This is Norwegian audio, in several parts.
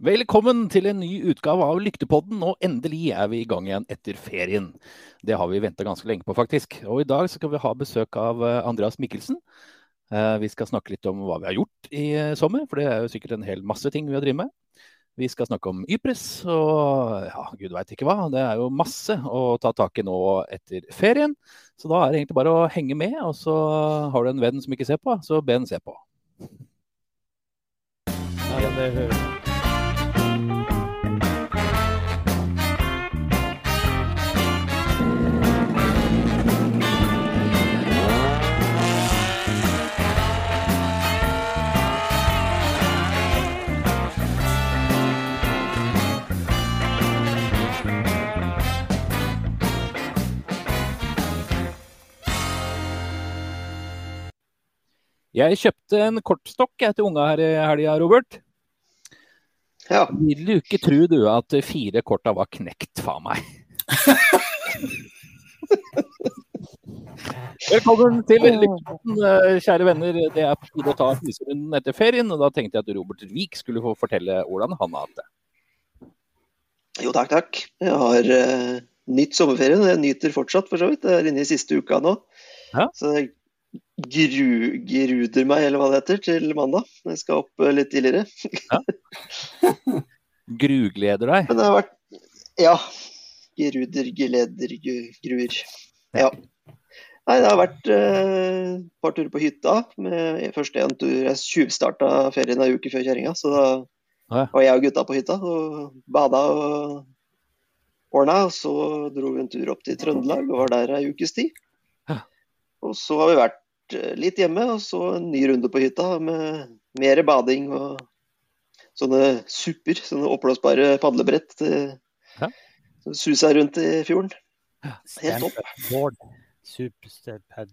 Velkommen til en ny utgave av Lyktepodden, og endelig er vi i gang igjen etter ferien. Det har vi venta ganske lenge på, faktisk. Og i dag skal vi ha besøk av eh, Andreas Mikkelsen. Eh, vi skal snakke litt om hva vi har gjort i eh, sommer, for det er jo sikkert en hel masse ting vi har drevet med. Vi skal snakke om Ypres og ja, gud veit ikke hva. Det er jo masse å ta tak i nå etter ferien. Så da er det egentlig bare å henge med, og så har du en venn som ikke ser på, så be den se på. Ja, det hører Jeg kjøpte en kortstokk til unga her i helga, Robert. Ja. Vil du ikke tro du at fire korta var knekt, faen meg. Velkommen til Lykkepodden, eh, kjære venner. Det er på tide å ta prisrunden etter ferien. Og da tenkte jeg at Robert Wiik skulle få fortelle hvordan han har hatt det. Jo, takk, takk. Jeg har uh, nytt sommerferien, jeg nyter fortsatt, for så vidt. Jeg er inne i siste uka nå. Ja. Så jeg gru, gruder meg, eller hva det heter, til mandag. Jeg skal opp uh, litt tidligere. Grugleder deg. Men det har vært Ja. Geruder, geleder, gruer. Ja. Nei, det har vært eh, et par turer på hytta. Med først en tur Jeg tjuvstarta ferien ei uke før kjerringa, så da var jeg og gutta på hytta og bada og ordna. Og så dro vi en tur opp til Trøndelag og var der ei ukes tid. Og så har vi vært eh, litt hjemme, og så en ny runde på hytta med mer bading og sånne supper. Sånne oppblåsbare padlebrett. eh, Ja. som suser rundt i fjorden. Helt topp.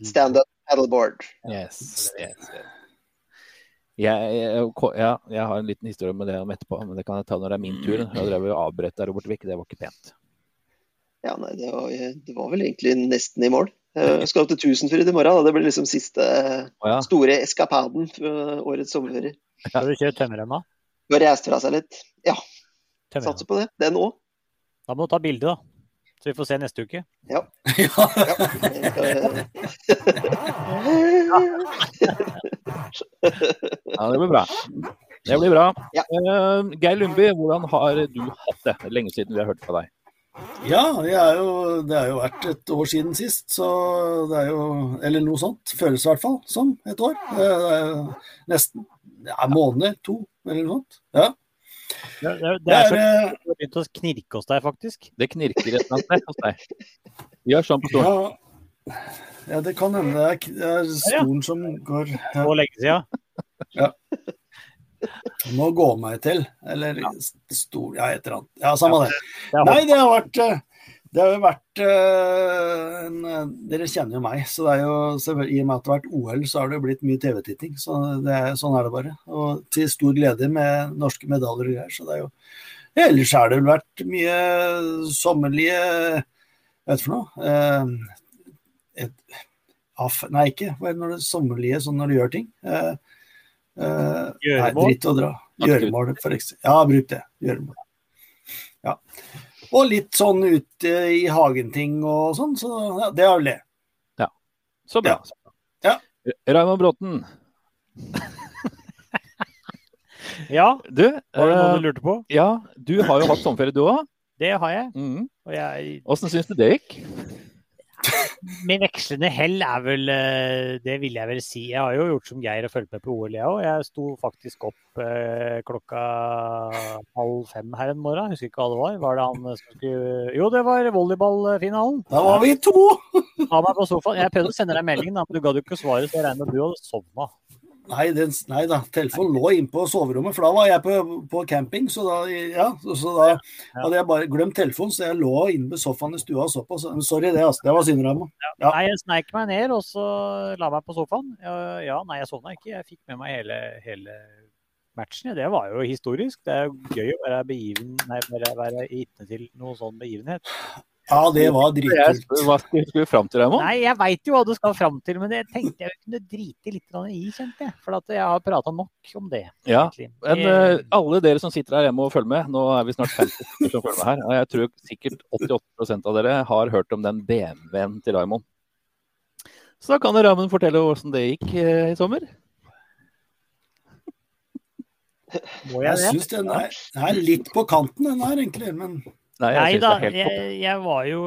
Standup paddleboard. Yes, yes. Jeg, jeg, ja, jeg har en liten historie med det om etterpå, men det kan jeg ta når det er min tur. Jeg drev og avbrøt der, Robert Vik. Det var ikke pent. Ja, nei, det var, det var vel egentlig nesten i mål. Jeg skal opp til Tusenfryd i morgen. Da. Det blir liksom siste oh, ja. store eskapaden for årets sommerferie. Skal du kjøre tømmerrenna? Bare reise fra seg litt. Ja, satser på det. Det nå. Da må du ta bilde, da. Så vi får se neste uke. Ja. ja, det blir bra. Det blir bra. Ja. Eh, Geir Lundby, hvordan har du hatt det? Lenge siden vi har hørt fra deg. Ja, er jo, det har jo vært et år siden sist, så det er jo Eller noe sånt. Føles i hvert fall som et år. Det er jo nesten ja, måneder, to, eller noe sånt. Ja. Det, det, det er er, så eh, det har begynt å knirke hos deg, faktisk. Det knirker et eller annet hos deg. Gjør sånn på stolen. ja, ja, det kan hende det er, stolen som går ja, For lenge siden. Må gå meg til. Eller stol Ja, et eller annet. Ja, samme det. Nei, det har vært eh, det har jo vært eh, en, eh, Dere kjenner jo meg, så det er jo i og med at det har vært OL, så har det jo blitt mye TV-titting. Så er, sånn er det bare. Og til stor glede med norske medaljer og greier. Så det er jo Ellers har det vel vært mye sommerlige heter det for noe? Eh, et, aff, nei, ikke hva er det når det er sommerlige sånn når du gjør ting. Eh, eh, nei, Gjøremål? dritt å dra. Gjøremål, for eksempel. Ja, bruk det. Gjøremål. Ja. Og litt sånn ute i hagen-ting og sånn, så ja, det er vel det. Ja. Så bra. Ja. Raymond Bråten, Ja, du, var det noe eh, du lurte på? ja, du har jo hatt sommerferie du òg. Det har jeg. Mm. Og jeg Åssen syns du det gikk? Med vekslende hell er vel eh, Det vil jeg vel si. Jeg har jo gjort som Geir og fulgt med på OL, jeg òg. Jeg sto faktisk opp eh, klokka halv fem her en morgen. Husker ikke hva det var. Var det han som skulle Jo, det var volleyballfinalen. Da var vi to! Ha meg på sofaen. Jeg prøvde å sende deg meldingen, men du gadd jo ikke svare, så jeg regner med du hadde sovna. Nei, den, nei da, telefonen lå inne på soverommet, for da var jeg på, på camping. Så da, ja, så, så da hadde jeg bare glemt telefonen, så jeg lå inne på sofaen i stua og så på. Så, sorry det, altså. Det var synd, Raymond. Ja. Nei, jeg sneik meg ned og så la meg på sofaen. Ja, ja nei, jeg sovna ikke. Jeg fikk med meg hele, hele matchen. Det var jo historisk. Det er gøy å være, begiven, nei, være, være vitne til noe sånn begivenhet. Ja, det var dritkult. Hva skulle du fram til, Raymond? Nei, jeg veit jo hva du skal fram til, men jeg tenkte jeg kunne drite litt i, kjente jeg. For at jeg har prata nok om det. Ja, men uh, alle dere som sitter her hjemme og følger med, nå er vi snart 50 som følger med her, og jeg tror sikkert 88% av dere har hørt om den BMW-en til Raymond. Så da kan Raymond fortelle hvordan det gikk uh, i sommer. Må jeg, jeg syns den er, er, litt på kanten, den her egentlig. Men Nei, jeg, Nei, da, jeg, jeg var jo,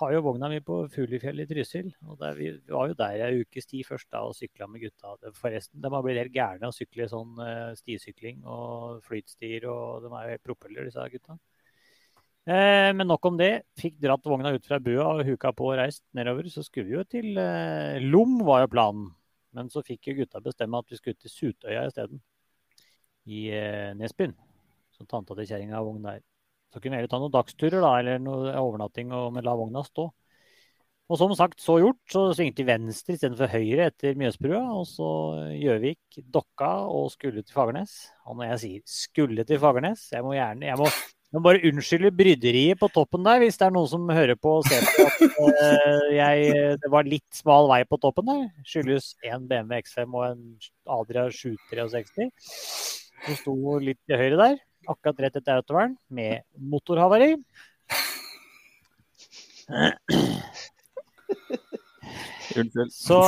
har jo vogna mi på Fuglefjell i Trysil. og der, Vi var jo der ei ukes tid først da, og sykla med gutta. Forresten, De har blitt helt gærne å sykle sånn uh, stisykling og flytstier. og De er jo helt propeller, disse gutta. Eh, men nok om det. Fikk dratt vogna ut fra bua og huka på og reist nedover. Så skulle vi jo til eh, Lom, var jo planen. Men så fikk jo gutta bestemme at vi skulle til Sutøya isteden i eh, Nesbyen. Så tanta til kjerringa har vogn der. Så kunne vi heller ta noen dagsturer da, eller noe overnatting og la vogna stå. Og som sagt, så gjort, så svingte vi venstre istedenfor høyre etter Mjøsbrua. Og så Gjøvik, Dokka og skulle til Fagernes. Og når jeg sier 'skulle til Fagernes' Jeg må gjerne jeg må, jeg må bare unnskylde bryderiet på toppen der, hvis det er noen som hører på og ser på at uh, jeg, det var litt smal vei på toppen der. Skyldes en BMW X5 og en Adria 763 som sto litt til høyre der, akkurat rett etter autovern, med motorhavari. Unnskyld. Så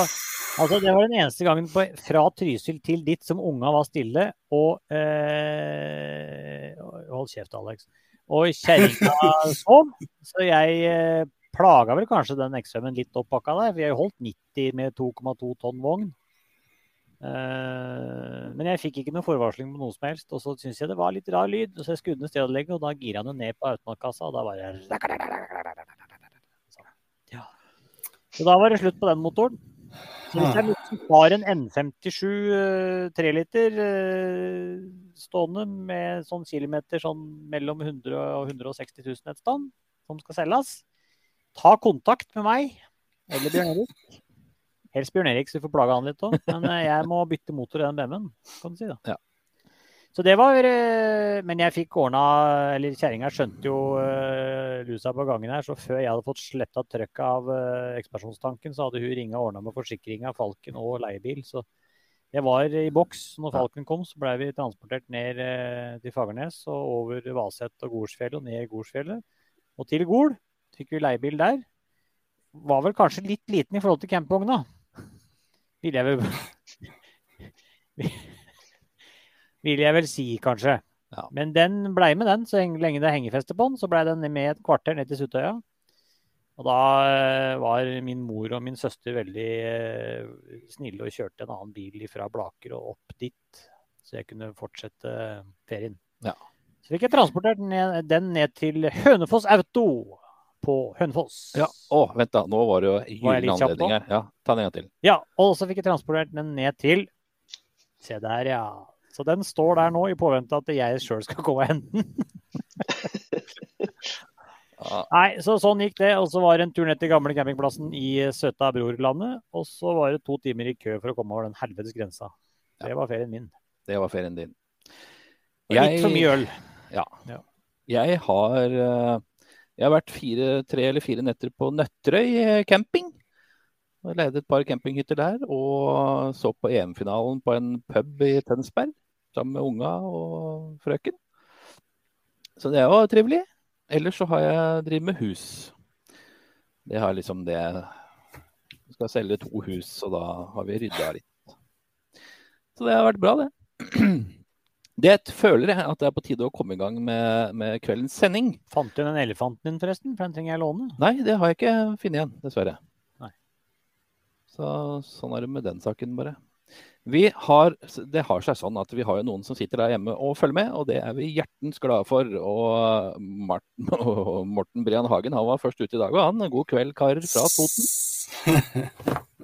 altså, det var den eneste gangen på, fra Trysil til dit som unga var stille, og eh, Hold kjeft, Alex. Og kjerringa sov. Så jeg eh, plaga vel kanskje den X5-en litt opp bakka der. Vi har jo holdt 90 med 2,2 tonn vogn. Uh, men jeg fikk ikke noen forvarsling på noe som helst. Og så syntes jeg det var litt rar lyd, så jeg skrudde ned stedanlegget, og da gira han ned på automatkassa, og da bare så. Ja. så da var det slutt på den motoren. Så hvis det er noen som har en N57 treliter 3 liter uh, stående med sånn kilometer sånn mellom 100 og 160 000 et stand, som skal selges, ta kontakt med meg eller Bjørn Erik. Helst Bjørn Erik, så vi får plaga han litt òg. Men eh, jeg må bytte motor i den BMW-en, kan du si. da. Ja. Så det var eh, Men jeg fikk ordna Eller kjerringa skjønte jo uh, lusa på gangen her, så før jeg hadde fått sletta trøkket av uh, ekspansjonstanken, så hadde hun ringa og ordna med av Falken og leiebil. Så jeg var i boks. Når Falken kom, så blei vi transportert ned uh, til Fagernes og over Vaset og Golsfjellet og ned Golsfjellet. Og til Gol fikk vi leiebil der. Var vel kanskje litt liten i forhold til campingvogna vil jeg vel Vil jeg vel si, kanskje. Ja. Men den blei med, den. Så lenge det er hengefeste på den, så blei den med et kvarter ned til Suttøya. Og da eh, var min mor og min søster veldig eh, snille og kjørte en annen bil fra Blaker og opp dit. Så jeg kunne fortsette ferien. Ja. Så fikk jeg transportert den ned til Hønefoss Auto på Hønefoss. Ja, Å, vent da, nå var det jo gyllen anledning her. Ja, ta den en gang til. Ja, og så fikk jeg transportert den ned til Se der, ja. Så den står der nå i påvente at jeg sjøl skal gå og hente den. Nei, så sånn gikk det. Og så var det en tur ned til gamle campingplassen i søta Brorlandet. Og så var det to timer i kø for å komme over den helvetes grensa. Det var ferien min. Det var ferien din. Jeg, litt for mye øl. Ja. ja. Jeg har uh, jeg har vært fire, tre eller fire netter på Nøtterøy eh, camping. Jeg leide et par campinghytter der og så på EM-finalen på en pub i Tønsberg sammen med unga og frøken. Så det var trivelig. Ellers så har jeg drevet med hus. Det har liksom det Vi skal selge to hus, og da har vi rydda litt. Så det har vært bra, det. Det føler jeg at det er på tide å komme i gang med, med kveldens sending. Fant du den elefanten din, forresten? For den trenger jeg låne. Nei, det har jeg ikke funnet igjen, dessverre. Nei. Så sånn er det med den saken, bare. Vi har, det har seg sånn at vi har jo noen som sitter der hjemme og følger med, og det er vi hjertens glade for. Og Martin, og Morten Brian Hagen han var først ute i dag, og han. God kveld, karer fra Toten.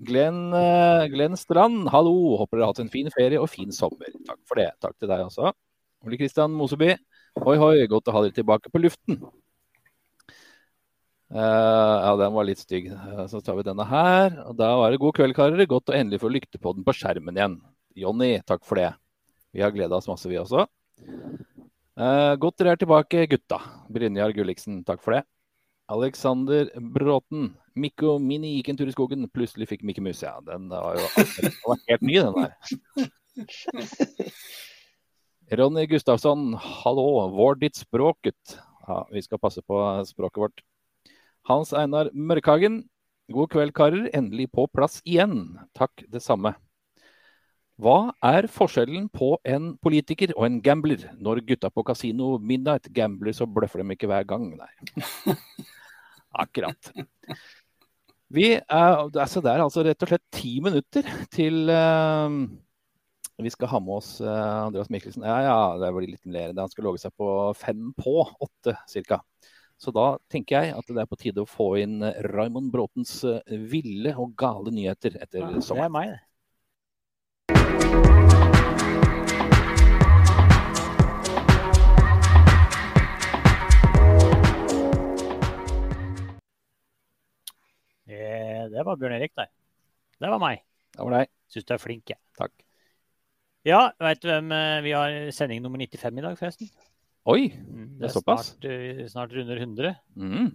Glenn, eh, Glenn, Strand, hallo. Håper dere har hatt en fin ferie og fin sommer. Takk for det. Takk til deg også. Ole Kristian Moseby, hoi hoi, godt å ha dere tilbake på luften. Uh, ja, den var litt stygg. Uh, så tar vi denne her. Og da var det god kveld, karer. Godt å endelig få lykte på den på skjermen igjen. Jonny, takk for det. Vi har gleda oss masse, vi også. Uh, godt dere er tilbake, gutta. Brynjar Gulliksen, takk for det. Alexander Bråten. Mikko Mini gikk en tur i skogen, plutselig fikk Mikke Mus. Ja, den var jo den var helt ny, den der. Ronny Gustavsson, hallo, vår ditt språket. Ja, vi skal passe på språket vårt. Hans Einar Mørkhagen, god kveld, karer. Endelig på plass igjen. Takk, det samme. Hva er forskjellen på en politiker og en gambler? Når gutta på kasino Midnight gambler, så bløffer de ikke hver gang, nei. Akkurat. Vi er, altså det er altså rett og slett ti minutter til uh, vi skal ha med oss uh, Andreas Mikkelsen. Ja, ja, det blir litt mer. Han skal logge seg på fem på åtte ca. Så da tenker jeg at det er på tide å få inn Raymond Bråtens uh, ville og gale nyheter etter ja, sommeren. Det er meg, det. Det var Bjørn Erik, det. Det var meg. Det var deg. Syns du er flink, jeg. Takk. Ja, veit du hvem eh, vi har sending nummer 95 i dag, forresten? Oi, Mm, det er såpass? Snart, er snart runder 100. mm.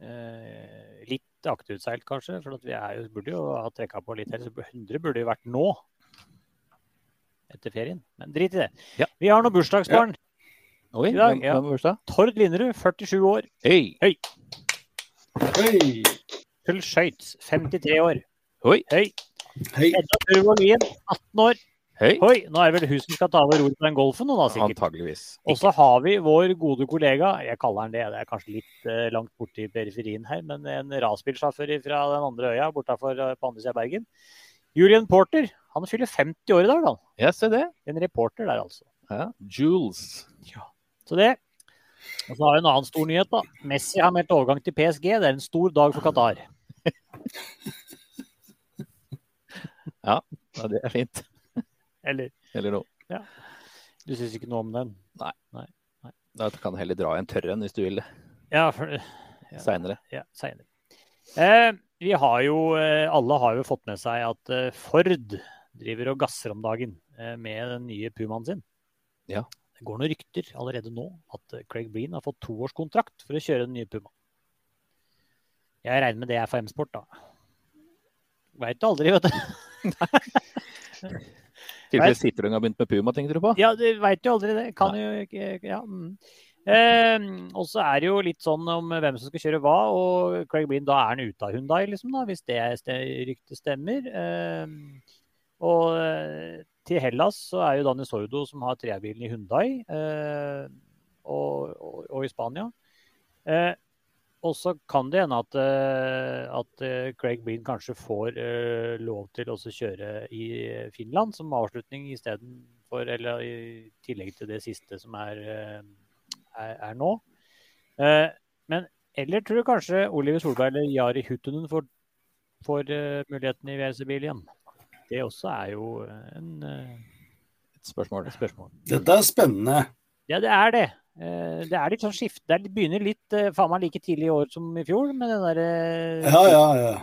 Eh, litt akterutseilt, kanskje, for at vi er jo, burde jo ha trekka på litt her. Så 100 burde jo vært nå, etter ferien. Men drit i det. Ja. Vi har noen bursdagsbarn. Oi, I dag, hvem, ja. hvem? Tord Linderud, 47 år. Hei. Hei! Full skøyts, 53 år. Hoi. Høy. Hei! Edda Turvolien, 18 år. Hei. Hoi. nå er det vel hun som skal ta over roret på den golfen nå, da, sikkert. Antageligvis. Og så har vi vår gode kollega, jeg kaller han det, det er kanskje litt uh, langt borte i periferien her, men en rasbilsjåfør fra den andre øya bortafor uh, på andre siden av Bergen. Julian Porter, han fyller 50 år i dag, da. Ja, se det. En reporter der, altså. Ja. Jules. Så det. Og så har vi en annen stor nyhet, da. Messi har meldt overgang til PSG. Det er en stor dag for Qatar. Ja, det er fint. Eller, Eller noe. du syns ikke noe om den? Nei Da kan du heller dra i en tørr en hvis du vil det. Ja, for, Ja. Seinere. ja seinere. Eh, vi har jo, eh, alle har jo fått med seg at eh, Ford driver og gasser om dagen eh, med den nye Pumaen sin. Ja. Det går noen rykter allerede nå at Craig Breen har fått toårskontrakt for å kjøre den nye Pumaen. Jeg regner med det er for M-sport, da. Veit du aldri, vet du. Tilfelle Citroën har begynt med Puma, tenkte du på? Ja, du veit jo aldri det. Kan jo ikke Ja. Eh, og så er det jo litt sånn om hvem som skal kjøre hva, og Craig Breen, da er han ute av Hundai, liksom, da, hvis det ryktet stemmer. Eh, og eh, til Hellas så er jo Dani Sordo som har trebilen i Hundai, eh, og, og, og i Spania. Og så kan det hende at, eh, at eh, Craig Breen kanskje får eh, lov til å kjøre i Finland som avslutning istedenfor Eller i tillegg til det siste som er, er, er nå. Eh, Men eller tror du kanskje Oliver Solberg eller Jari Huttunen får, får muligheten i WRC-bil igjen? Det også er jo en, Et spørsmål. et spørsmål. Dette er spennende. Ja, det er det. Eh, Det er litt sånn skift. Det er- begynner litt eh, faen meg like tidlig i år som i fjor med den derre Ja, ja, ja.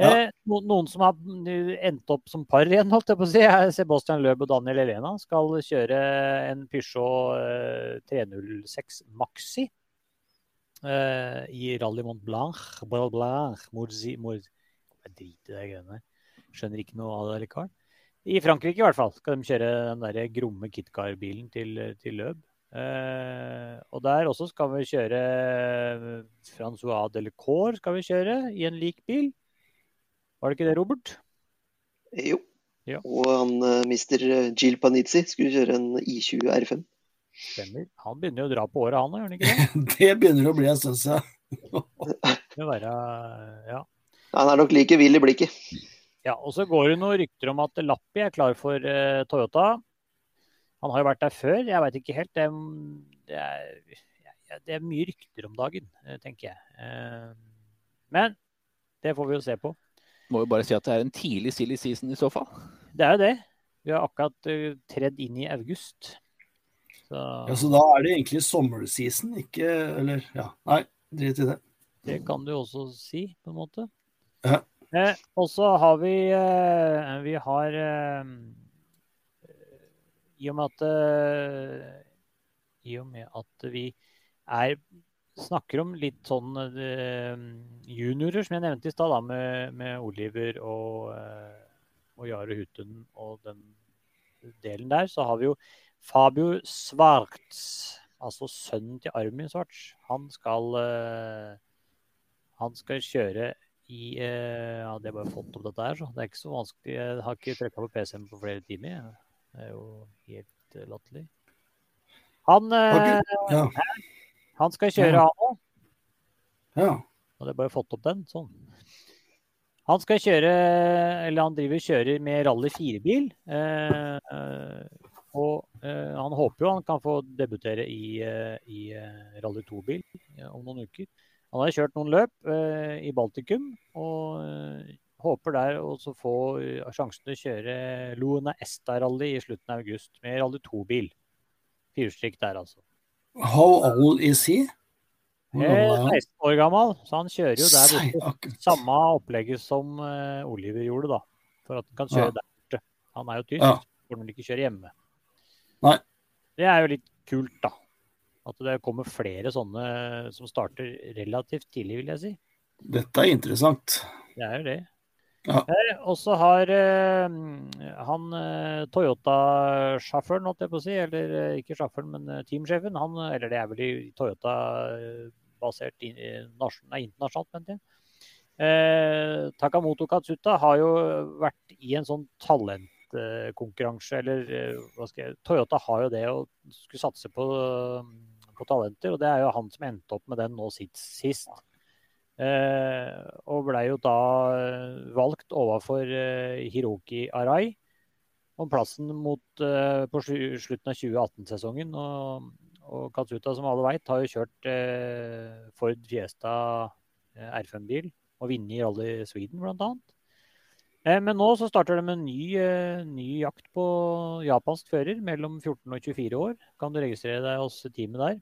Ja. Eh, noen som har endt opp som par igjen, holdt jeg på å si, Sebastian Løb og Daniel Elena. Skal kjøre en Peugeot eh, 306 Maxi eh, i Rally Mont Blanc. Blanc, Blanc Morzi, Morzi. Jeg driter i de greiene der. Skjønner ikke noe av det likevel. I Frankrike i hvert fall skal de kjøre den der gromme KitKar-bilen til, til Løb. Eh, og der også skal vi kjøre eh, Francois Delcour skal vi kjøre i en lik bil. Var det ikke det, Robert? Jo. Ja. Og han uh, mister Jill Panizzi skulle kjøre en I20 R5. Stemmer. Han begynner jo å dra på året, han òg, gjør han ikke det? Det begynner å bli en stund siden. Ja. Han er nok like vill i blikket. ja. Og så går det noen rykter om at Lappi er klar for eh, Toyota. Han har jo vært der før, jeg veit ikke helt. Det, det, er, det er mye rykter om dagen, eh, tenker jeg. Eh, men det får vi jo se på. Må jo bare si at det er en tidlig silly season i så fall. Det er jo det. Vi har akkurat uh, tredd inn i august. Så Ja, så da er det egentlig sommerseason, ikke Eller, ja. Nei, drit i det. det kan du også si, på en måte. Ja. Eh, og så har vi eh, Vi har eh, I og med at eh, I og med at vi er snakker om litt sånn uh, juniorer, som jeg nevnte i stad, med, med, Oliver og, uh, og Jare Hutten og den delen der, så har vi jo Fabio Svarts, altså sønnen til Armin Svarts. Han skal, han skal kjøre i Ja, det er bare fått opp dette her, så det er ikke så vanskelig. Jeg har ikke trykka på PC-en på flere timer. Det er jo helt latterlig. Han, ja. Han skal kjøre, han òg. Ja. Hadde jeg bare fått opp den. Sånn. Han skal kjøre, eller han driver kjører med rally 4-bil. Eh, og eh, han håper jo han kan få debutere i, eh, i eh, rally 2-bil om noen uker. Han har kjørt noen løp eh, i Baltikum og eh, håper der å få sjansen til å kjøre Luna Esta-rally i slutten av august med rally 2-bil. Firestrekk der, altså. How old is he? 16 år gammel, så han kjører jo der borte. Samme opplegget som uh, Oliver gjorde, da. For at han kan kjøre ja. der borte. Han er jo tysk, ja. får han ikke kjøre hjemme. Nei. Det er jo litt kult, da. At det kommer flere sånne som starter relativt tidlig, vil jeg si. Dette er interessant. Det er jo det. Ja. Og så har eh, han uh, Toyota-sjåføren, holdt jeg på å si, eller uh, ikke sjåføren, men teamsjefen, han, eller det er vel i Toyota-basert internasjonalt, mente jeg. Takamoto Katsuta har jo vært i en sånn talentkonkurranse, eller hva skal jeg Toyota har jo det å skulle satse på, på talenter, og det er jo han som endte opp med den nå sist. Eh, og blei jo da eh, valgt overfor eh, Hiroki Arai om plassen mot, på slutten av 2018-sesongen. Og, og, Katsuta, som alle veit, har jo kjørt Ford Fiesta R5-bil og vunnet i Rally Sweden, bl.a. Men nå så starter de en ny, ny, jakt på japansk fører mellom 14 og 24 år. Kan du registrere deg hos teamet der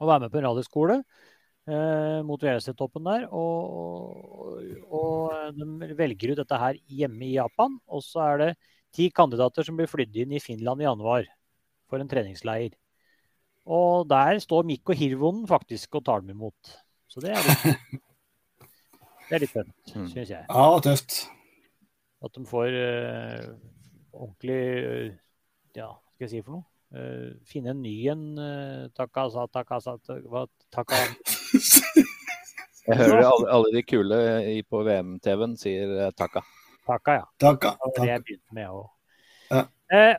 og være med på en rallyskole eh, mot VRC-toppen der. Og, og, de velger ut dette her hjemme i Japan. Og så er det ti kandidater som blir flydd inn i Finland i januar for en treningsleir. Og der står Mikko Hirvonen faktisk og tar dem imot. Så det er litt, det er litt fint, mm. syns jeg. Ja, tøft. At de får uh, ordentlig uh, Ja, hva skal jeg si for noe? Uh, finne en ny en. Uh, takasa, takasa, taka, Jeg hører alle, alle de kule i, på VM-TV-en sier takka. taka. Taka, ja. Takka, takka. Det jeg begynte med òg. Ja.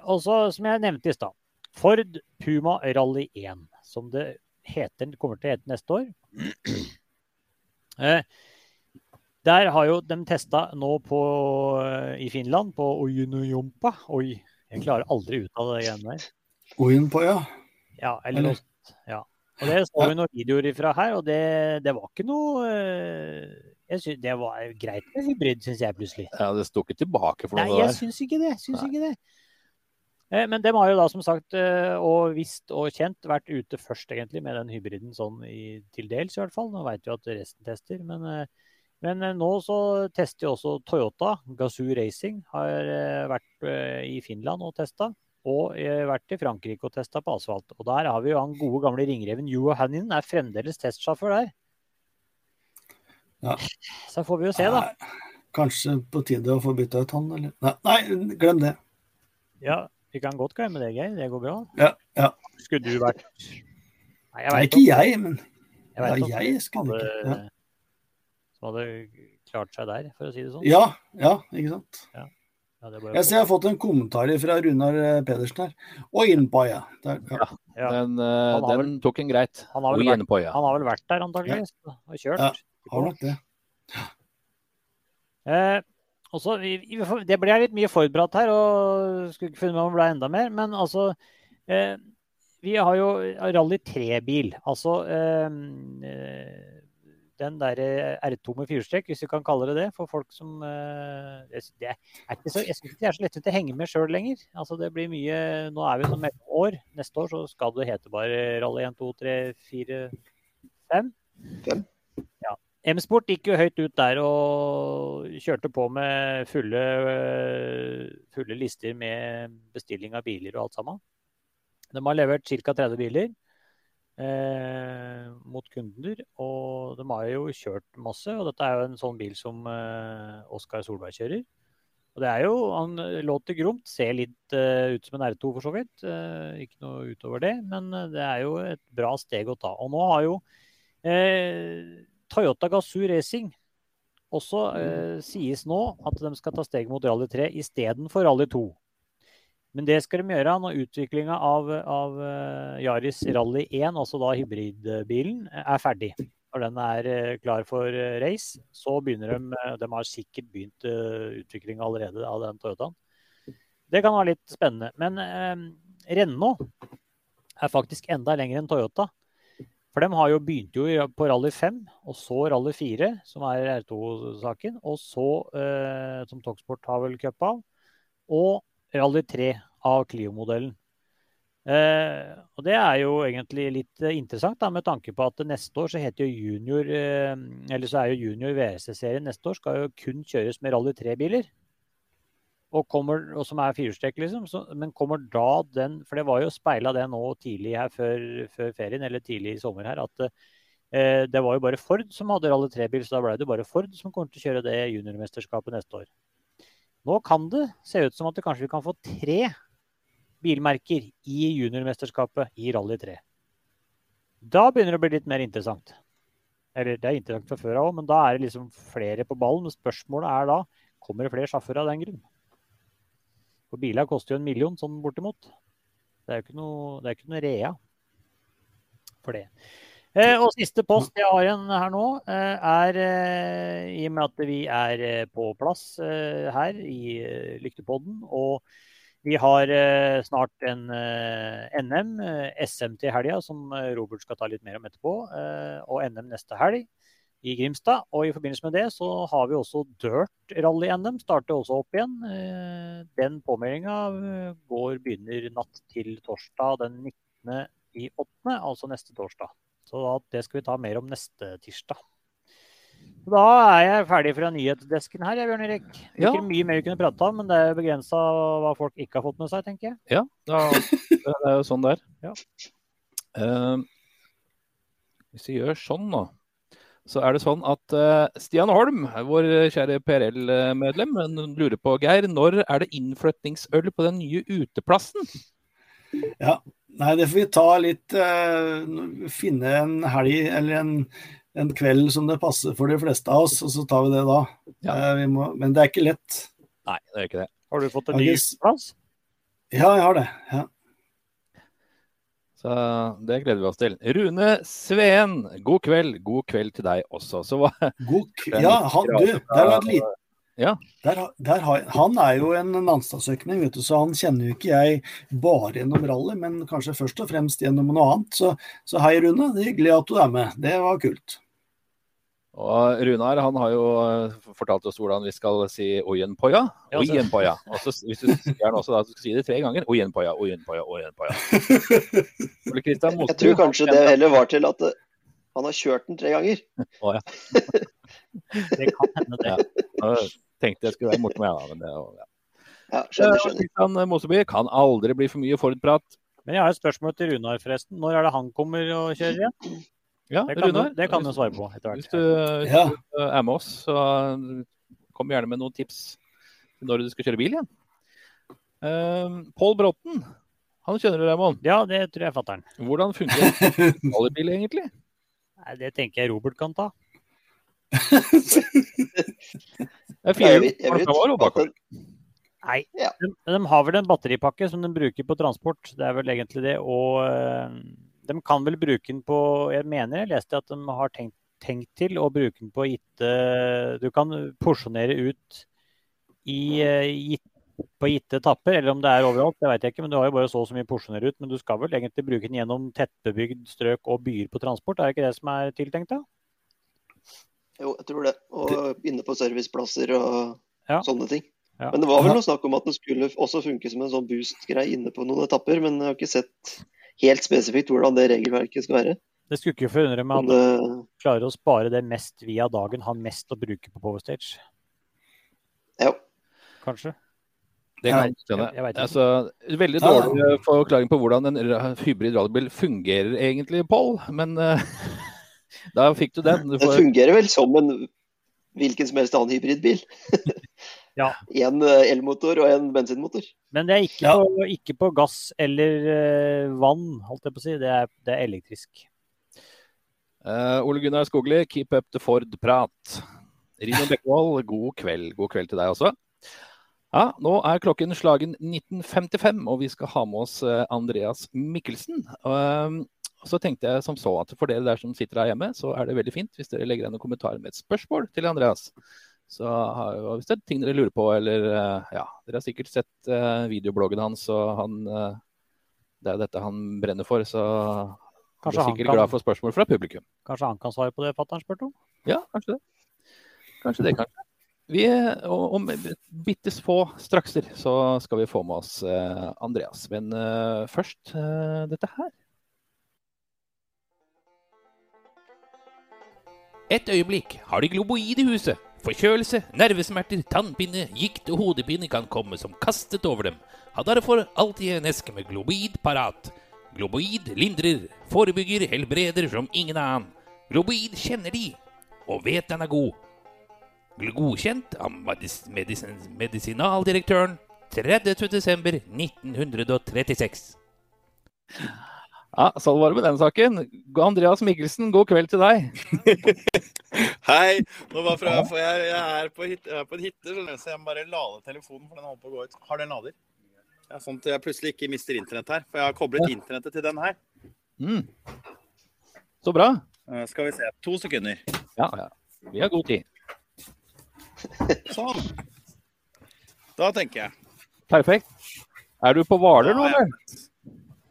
og så, som jeg nevnte i stad, Ford Puma Rally 1, som det heter, kommer til å hete neste år. der har jo de testa nå på, i Finland, på Ojunujumpa. Oi, jeg klarer aldri ut av det greiene der. Oin ja. Ja, eller, eller? Ja. Og Det så vi noen videoer ifra her, og det, det var ikke noe eh, jeg synes, Det var greit med hybrid, syns jeg plutselig. Ja, Det sto ikke tilbake for noe Nei, jeg syns ikke det. Syns ikke det. Eh, men de har jo da som sagt, eh, og visst og kjent, vært ute først egentlig med den hybriden sånn i, til dels i hvert fall. Nå veit vi at resten tester. Men, men, nå så tester jo også Toyota. Gazoo Racing har vært i Finland og testa og vært i Frankrike og testa på asfalt. Og der har vi jo han gode gamle ringreven Juho Hanninen er fremdeles testsjåfør der. Ja. Så får vi jo se, da. Kanskje på tide å få bytta ut han, eller Nei, nei glem det. Ja, vi kan godt glemme det, Geir. Det går bra. Ja, ja. Skulle du vært Nei, jeg Nei ikke jeg, men jeg, ja, jeg skulle ikke. Ja. Som hadde klart seg der, for å si det sånn. Ja, ja, ikke sant. Ja. Ja, jeg ser jeg har fått en kommentar fra Runar eh, Pedersen her. Og innpå, Ja. ja, ja. Den, uh, den vel, tok en greit. Han har, vært, han har vel vært der antakeligvis og kjørt. Ja, har nok det. Eh, også, vi, det ble litt mye forberedt her, og skulle ikke funnet meg om det ble enda mer. Men altså eh, Vi har jo Rally 3-bil. Altså eh, eh den der eh, R2 med fyrstrekk, hvis vi kan kalle det det, for folk som det ikke så, Jeg syns ikke det er så lettvint å henge med sjøl lenger. Altså det blir mye, Nå er vi som et år. Neste år så skal det hete bare Rally 1, 2, 3, 4, 5. 5. Ja. M-sport gikk jo høyt ut der og kjørte på med fulle, fulle lister med bestilling av biler og alt sammen. De har levert ca. 30 biler. Eh, mot kunder. Og de har jo kjørt masse, og dette er jo en sånn bil som eh, Oskar Solberg kjører. Og det er jo, Han låter gromt, ser litt uh, ut som en R2 for så vidt. Uh, ikke noe utover det, men det er jo et bra steg å ta. Og nå har jo uh, Toyota Gazoo Racing også sies nå at de skal ta steg mot Rally 3 istedenfor Rally 2. Men det skal de gjøre når utviklinga av, av Yaris Rally 1, altså da hybridbilen, er ferdig når den er eh, klar for eh, race, så begynner de De har sikkert begynt utviklinga allerede av den Toyotaen. Det kan være litt spennende. Men eh, Renault er faktisk enda lenger enn Toyota. For de har jo begynt jo på rally 5, og så rally 4, som er R2-saken. Og så, eh, som Toksport har vel cup av, og rally 3 av Clio-modellen. Eh, og Det er jo egentlig litt eh, interessant, da, med tanke på at neste år så heter jo junior eh, eller så er jo junior WRC-serien neste år skal jo kun kjøres med Rally 3-biler. Og, kommer, og som er firehjulstrekk, liksom. Så, men kommer da den For det var jo speila det nå tidlig her før, før, ferien, eller tidlig i sommer her, at eh, det var jo bare Ford som hadde Rally 3-bil, så da ble det bare Ford som kommer til å kjøre det juniormesterskapet neste år. Nå kan det se ut som at vi kanskje kan få tre bilmerker i juniormesterskapet i Rally 3. Da begynner det å bli litt mer interessant. Eller det er interessant fra før av òg, men da er det liksom flere på ballen. Spørsmålet er da kommer det flere sjåfører av den grunn. For biler koster jo en million sånn bortimot. Det er jo ikke noe, det er ikke noe rea for det. Eh, og siste post jeg har igjen her nå, eh, er eh, i og med at vi er eh, på plass her i Lyktepodden. og vi har snart en NM, SM til helga, som Robert skal ta litt mer om etterpå. Eh, og NM neste helg i Grimstad. Og i forbindelse med det så har vi også Dirt Rally-NM. Starter også opp igjen. Eh, den påmeldinga går, begynner natt til torsdag den 19. i 8., altså neste torsdag. Så det skal vi ta mer om neste tirsdag. Da er jeg ferdig fra nyhetsdesken her, Bjørn Erik. Ja. Ikke mye mer vi kunne prate om, men det er begrensa hva folk ikke har fått med seg, tenker jeg. Ja, det er jo sånn det er. Ja. Uh, hvis vi gjør sånn nå, så er det sånn at uh, Stian Holm, vår kjære PRL-medlem, lurer på Geir, når er det innflyttingsøl på den nye uteplassen? Ja, nei, det får vi ta litt uh, Finne en helg eller en en kveld som det passer for de fleste av oss, og så tar vi det da. Ja. Eh, må, men det er ikke lett. Nei, det er ikke det. Har du fått en ny plass? Ja, jeg har det. ja. Så det gleder vi oss til. Rune Sveen, god kveld. God kveld til deg også. Så hva God Ja, han, du, det var et lite ja. Der, der har, han er jo en Nanstadsøkning, vet du, så han kjenner jo ikke jeg bare gjennom rally, men kanskje først og fremst gjennom noe annet. Så, så hei, Rune. Det er hyggelig at du er med. Det var kult. Og Runar han har jo eh, fortalt oss hvordan vi skal si ojenpoja. Ojenpoja. Og så, hvis du sier også da, du skal si det tre ganger. Ojenpoja, ojenpoja, ojenpoja. Jeg tror kanskje det heller var til at eh, han har kjørt den tre ganger. Å ja. det kan hende, det. Tenkte jeg skulle være morsom, ja. Men det, ja. Ja, skjønner, skjønner. Kristian Moseby kan aldri bli for mye Ford-prat. Men jeg har et spørsmål til Runar, forresten. Når er det han kommer og kjører igjen? Ja, det kan, Runar, du, det kan du svare på etter hvert. Hvis du, hvis ja. du er med oss, så kom gjerne med noen tips når du skal kjøre bil igjen. Uh, Pål Bråten, han kjenner du, Raymond? Ja, det tror jeg fatter'n. Hvordan funker rallybil egentlig? Nei, Det tenker jeg Robert kan ta. Det er fire år. Nei, ja. de, de, har vel en batteripakke som de bruker på transport. Det er vel egentlig det. Og uh, de kan vel bruke den på Jeg mener jeg leste at de har tenkt, tenkt til å bruke den på gitte Du kan porsjonere ut i, gitt, på gitte etapper, eller om det er overalt, det vet jeg ikke. Men du har jo bare så og så mye porsjoner ut. Men du skal vel egentlig bruke den gjennom tettbebygd strøk og byer på transport, er det ikke det som er tiltenkt da? Jo, jeg tror det. Og inne på serviceplasser og ja. sånne ting. Ja. Men det var vel noe snakk om at den skulle også funke som en sånn boost-greie inne på noen etapper, men jeg har ikke sett helt spesifikt hvordan det regelverket skal være. Det skulle ikke forundre meg at det... klarer å spare det mest via dagen, har mest å bruke på Power Stage. Ja. Kanskje. Det kan jeg skjønne. jeg-. Altså, veldig dårlig forklaring på hvordan en hybrid radiobil fungerer egentlig, Pål. Men eh, da fikk du den. Du Den får, fungerer vel som en hvilken som helst annen hybridbil. Ja. En eh, elmotor og en bensinmotor. Men det er ikke, Ja. på, ikke på gass eller eh, vann, holdt jeg på å si. Det er, det er elektrisk. Uh, Ole Gunnar Skogli, keep up the Ford-prat. Rino Bekkevold, god kveld. God kveld til deg også. Ja, Nå er klokken slagen 19.55, og vi skal ha med oss Andreas Mikkelsen. Um, og så tenkte jeg som så at For dere der som sitter her hjemme, så er det veldig fint hvis dere legger igjen noen kommentarer med et spørsmål til Andreas. Så Hvis det er ting dere lurer på, eller eh, ja, Dere har sikkert sett eh, videobloggen hans, og han eh, det er jo dette han brenner for. Så han Kanskje blir han sikkert kan- glad for spørsmål fra publikum. Kanskje han kan svare på det fatter'n spurte om? Ja, kanskje det. Kanskje det, kanskje. Vi, om bitte få strakser så skal vi få med oss Andreas. Men først dette her. Et øyeblikk har de globoid i huset. Forkjølelse, nervesmerter, tannpinne, gikt og hodepine kan komme som kastet over dem. Ha derfor alltid en eske med globoid parat. Globoid lindrer, forebygger, helbreder som ingen annen. Globoid kjenner de, og vet den er god. Godkjent av medis medis medisinaldirektøren 30.12.1936. Ja, Sånn var det med den saken. Andreas Mikkelsen, god kveld til deg. Hei. Nå var fra, for jeg, jeg, er på hit, jeg er på en hytte, så jeg må bare lade telefonen, for den holder på å gå ut. Har den lader? Ja, sånn at jeg plutselig ikke mister internett her. For jeg har koblet internettet til den her. Mm. Så bra. Eh, skal vi se. To sekunder. Ja, ja. Vi har god tid. Sånn. Da tenker jeg. Perfekt. Er du på Hvaler nå, eller?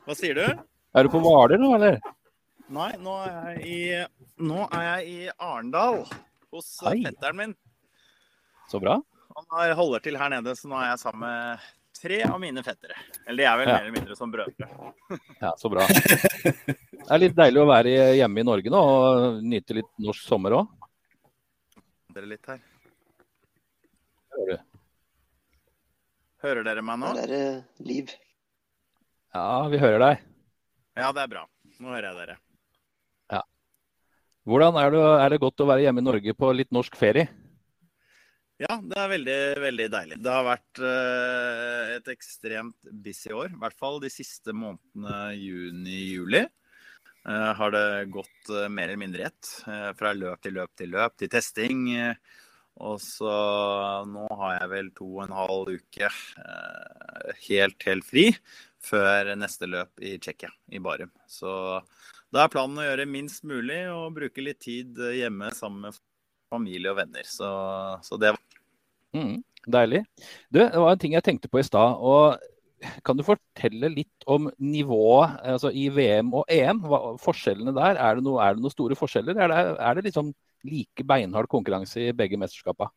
Hva sier du? Er du på Hvaler nå, eller? Nei, nå er jeg i, nå er jeg i Arendal hos eh, Hei. fetteren min. Så bra. Han har- holder til her nede, så nå er jeg sammen med tre av mine fettere. Eller de er vel Ja. mer eller mindre som brødre. Ja, så bra. Det er litt deilig å være hjemme i Norge nå og nyte litt norsk sommer òg. Dere litt her. Hører du? Hører dere meg nå? Det er liv. Ja, vi hører deg. Ja, det er bra. Nå hører jeg dere. Hvordan er det, er det godt å være hjemme i Norge på litt norsk ferie? Ja, det er veldig, veldig deilig. Det har vært eh, et ekstremt busy år. I hvert fall de siste månedene juni-juli. Eh, har det gått eh, mer eller mindre i ett. eh, fra løp til løp til løp til testing. Og så nå har jeg vel to og en halv uke eh, helt, helt fri før neste løp i Tsjekkia, i Barum. Så da er planen å gjøre minst mulig og bruke litt tid hjemme sammen med familie og venner. Så, så det var Mm, deilig. Du, det var en ting jeg tenkte på i stad. og Kan du fortelle litt om nivået altså i VM og EM? Hva, forskjellene der? Er er det noen store forskjeller? Er det, er det liksom like beinhard konkurranse i begge mesterskapene?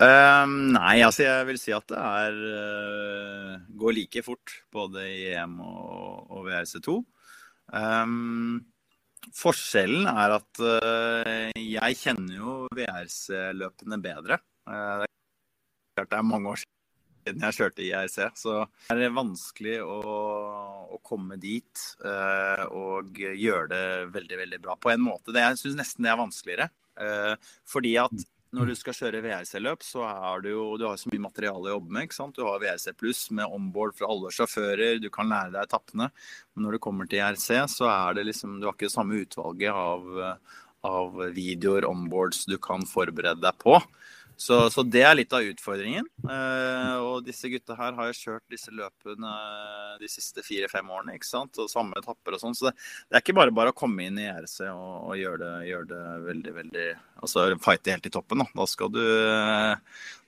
Um, nei, altså jeg vil si at det er uh, går like fort både i EM og, og VRC2. Um, forskjellen er at uh, jeg kjenner jo VRC-løpene bedre. Uh, det er klart det er mange år siden jeg kjørte IRC, så det er vanskelig å, å komme dit uh, og gjøre det veldig, veldig bra. På en måte. Det, jeg syns nesten det er vanskeligere. Uh, fordi at når du skal kjøre VRC-løp, så er du jo Du har så mye materiale å jobbe med. ikke sant? Du har VRC pluss med onboard fra alle sjåfører, du kan lære deg etappene. Men når du kommer til IRC, så er det liksom Du har ikke det samme utvalget av, av videoer, onboards, du kan forberede deg på. Så, så det er litt av utfordringen. Eh, og disse gutta her har jo kjørt disse løpene de siste fire-fem årene. ikke sant? Og samme etapper og sånn. Så det, det er ikke bare bare å komme inn i RC og, og gjøre, det, gjøre det veldig, veldig Altså fighte helt i toppen. Da, da skal du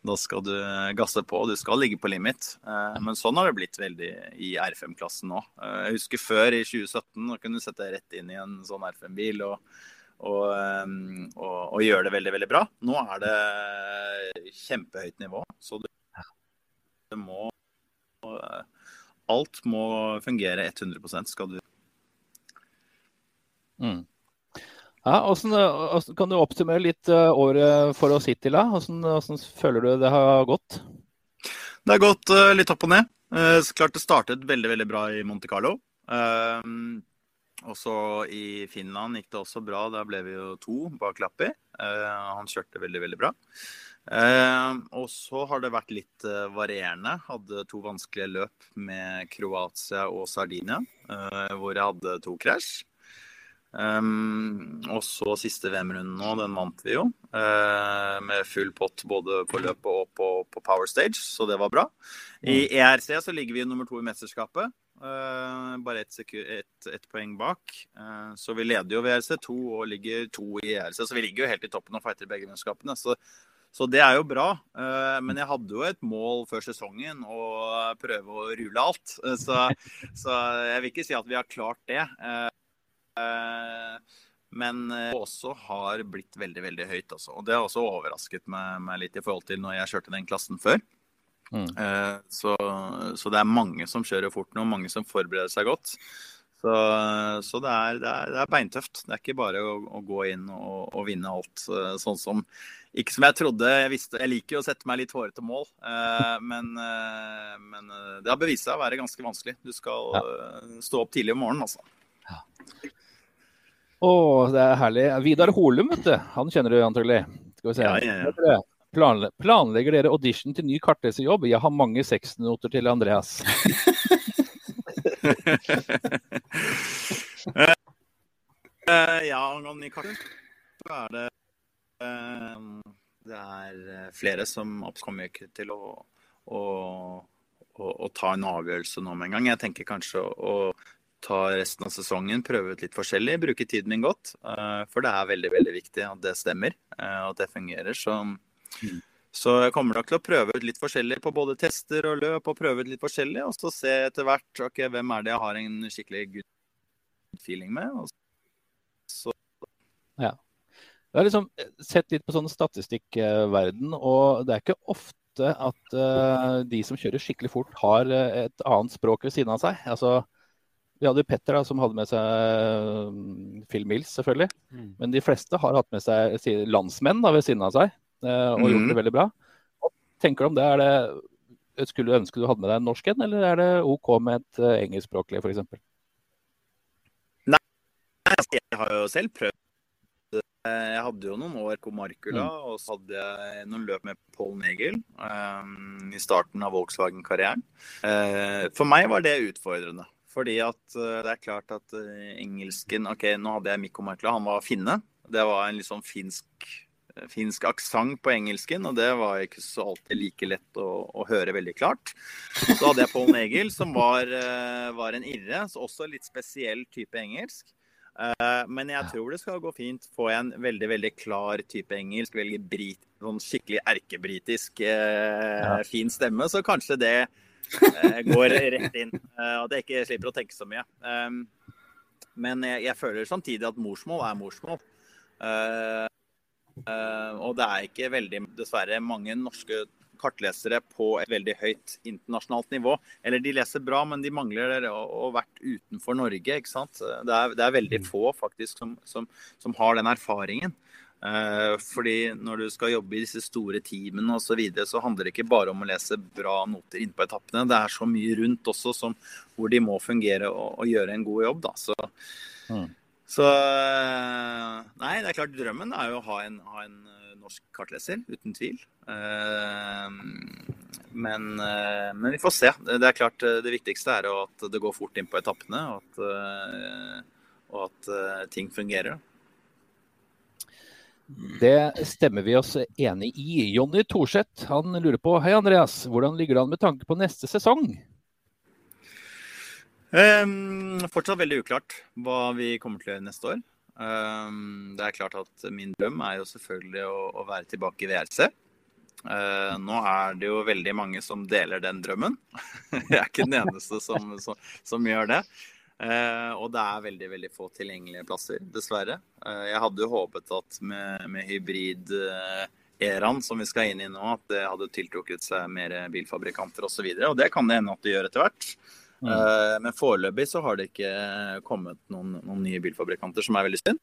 da skal du gasse på, og du skal ligge på limit. Eh, men sånn har det blitt veldig i R5-klassen nå. Eh, jeg husker før, i 2017, da kunne du sette deg rett inn i en sånn R5-bil. og og, um, og, og gjør det veldig, veldig bra. Nå er det kjempehøyt nivå, så du, det må Alt må fungere 100% skal du Mm. Ja, hvordan, hvordan, kan du oppsummere litt eh, året for oss hittil? da? Hvordan, hvordan føler du det har gått? Det har gått uh, litt opp og ned. Så klart det startet veldig veldig bra i Monte Carlo. Og så i Finland gikk det også bra. Da ble vi jo to bak Lappi. han kjørte veldig, veldig bra. og så har det vært litt varierende. Hadde to vanskelige løp med Kroatia og Sardinia, hvor jeg hadde to krasj. Um, og så siste VM-runden nå, den vant vi jo. Uh, med full pott både på løpet og på, på, Power Stage, så det var bra. I ERC så ligger vi nummer to i mesterskapet. Uh, bare ett et, et poeng bak. Uh, så vi leder jo ved ERC2 og ligger to i ERC, så vi ligger jo helt i toppen og fighter begge mesterskapene. Så, så, det er jo bra. Uh, men jeg hadde jo et mål før sesongen å prøve å rule alt. Så, så, jeg vil ikke si at vi har klart det. Eh, men eh, også har blitt veldig veldig høyt. Også. Og Det har også overrasket meg, meg, litt i forhold til når jeg kjørte den klassen før. Mm. Eh, så, så, det er mange som kjører fort nå, mange som forbereder seg godt. Så, så det, er, det, er, det, er, beintøft. Det er ikke bare å, å gå inn og, og, vinne alt sånn som Ikke som jeg trodde. Jeg, visste, jeg liker jo å sette meg litt hårete mål, men, men, det har bevist seg å være ganske vanskelig. Du skal ja. stå opp tidlig om morgenen, altså. Ja. Å, det er herlig. Vidar Holum, vet du. Han kjenner du antagelig. Skal vi se. Ja, ja, ja. Planle planlegger dere audition til ny kartleserjobb? Jeg har mange sekstnoter til Andreas. uh, ja, angående ny kart, så er det uh, Det er flere som kommer ikke til å, å, å, ta en avgjørelse nå med en gang. Jeg tenker kanskje å ta resten av sesongen, prøve ut litt forskjellig, bruke tiden min godt. Uh, for det er veldig veldig viktig at det stemmer, uh, at det fungerer. Så, mm. Så, jeg kommer nok til å prøve ut litt forskjellig på både tester og løp, og prøve ut litt forskjellig, og så se etter hvert ok, hvem er det jeg har en skikkelig good feeling med. Og så. Ja. Jeg har liksom sett litt på sånn statistikkverden, og det er ikke ofte at uh, de som kjører skikkelig fort, har et annet språk ved siden av seg. Altså, vi hadde Petter da, som hadde med seg mm, Phil Mills, selvfølgelig. Mm. Men de fleste har hatt med seg landsmenn da, ved siden av seg eh, og mm. gjort det veldig bra. Hva tenker du om det? Er det skulle du ønske du hadde med deg en norsk en, eller er det OK med et uh, engelskspråklig f.eks.? Nei, altså, jeg har jo selv prøvd. Eh, jeg hadde jo noen år på Markula, mm. og så hadde jeg noen løp med Paul Negel um, i starten av Volkswagen-karrieren. Uh, for meg var det utfordrende. Fordi at uh, det er klart at uh, engelsken OK, nå hadde jeg Mikko Markula, han var finne. Det var en litt sånn finsk, eh, finsk aksent på engelsken, og det var ikke så alltid like lett å, å høre veldig klart. Så hadde jeg Paul Negel, som var, var en irre, så også litt spesiell type engelsk. Men jeg tror det skal gå fint. Få en veldig veldig klar type engelsk, veldig brit, sånn skikkelig erkebritisk eh, fin stemme, så kanskje det Eh, går rett inn. Eh, at jeg ikke slipper å tenke så mye. Men jeg, jeg føler samtidig at morsmål er morsmål. Eh, og det er ikke veldig, dessverre, mange norske kartlesere på et veldig høyt internasjonalt nivå. Eller de leser bra, men de mangler å ha vært utenfor Norge. ikke sant? Det er, det er veldig mm. få faktisk som, som, som har den erfaringen. Eh, fordi når du skal jobbe i disse store teamene osv., så, videre, så handler det ikke bare om å lese bra noter inn på etappene. Det er så mye rundt også som, hvor de må fungere og, og gjøre en god jobb. Da. Så, mm. Så, eh, Nei, det er klart drømmen er jo å ha en, ha en eh, norsk kartleser, uten tvil. Men, men, vi får se. Det er klart det viktigste er at det går fort inn på etappene, og at, og at ting fungerer. Det stemmer vi oss enig i. Jonny Thorseth han lurer på Hei Andreas, hvordan ligger det an med tanke på neste sesong? Um, fortsatt veldig uklart hva vi kommer til å gjøre neste år. Um, det er klart at Min drøm er jo selvfølgelig å, å være tilbake i VRC. Uh, nå er det jo veldig mange som deler den drømmen. Jeg er ikke den eneste som, som, som gjør det. Uh, og det er veldig veldig få tilgjengelige plasser, dessverre. Uh, jeg hadde jo håpet at med, med hybrid-eraen som vi skal inn i nå, at det hadde tiltrukket seg mer bilfabrikanter osv. Og, så og det kan det hende at det gjør etter hvert. Mm. Eh, men foreløpig så har det ikke kommet noen, noen nye bilfabrikanter, som er veldig synd.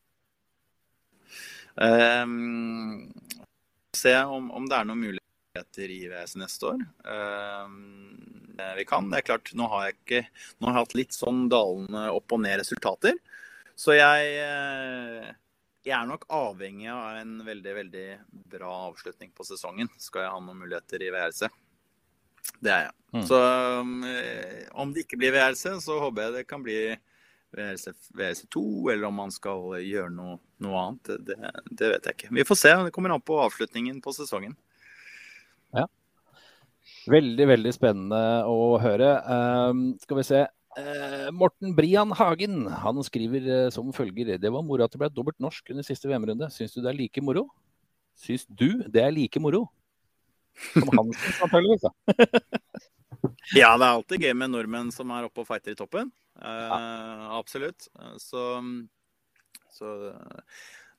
Se om, om det er noen muligheter i VS neste år. Vi kan. Det er klart, nå har jeg ikke Nå har jeg hatt litt sånn dalende opp og ned resultater. Så jeg, jeg er nok avhengig av en veldig, veldig bra avslutning på sesongen. Skal jeg ha noen muligheter i VRC. Det er jeg. Mm. Så om det ikke blir VRC, så håper jeg det kan bli VRC2, eller om man skal gjøre noe, noe annet. Det, det, vet jeg ikke. Vi får se. Det kommer an på avslutningen på sesongen. Ja. Veldig, veldig spennende å høre. Um, skal vi se. Uh, Morten Brian Hagen han skriver uh, som følger. Det var moro at det ble dobbelt norsk under siste VM-runde. Syns du det er like moro? Syns du det er like moro? Som Hansen, naturligvis. ja, det er alltid gøy med nordmenn som er oppe og fighter i toppen. Uh, absolutt. Så, så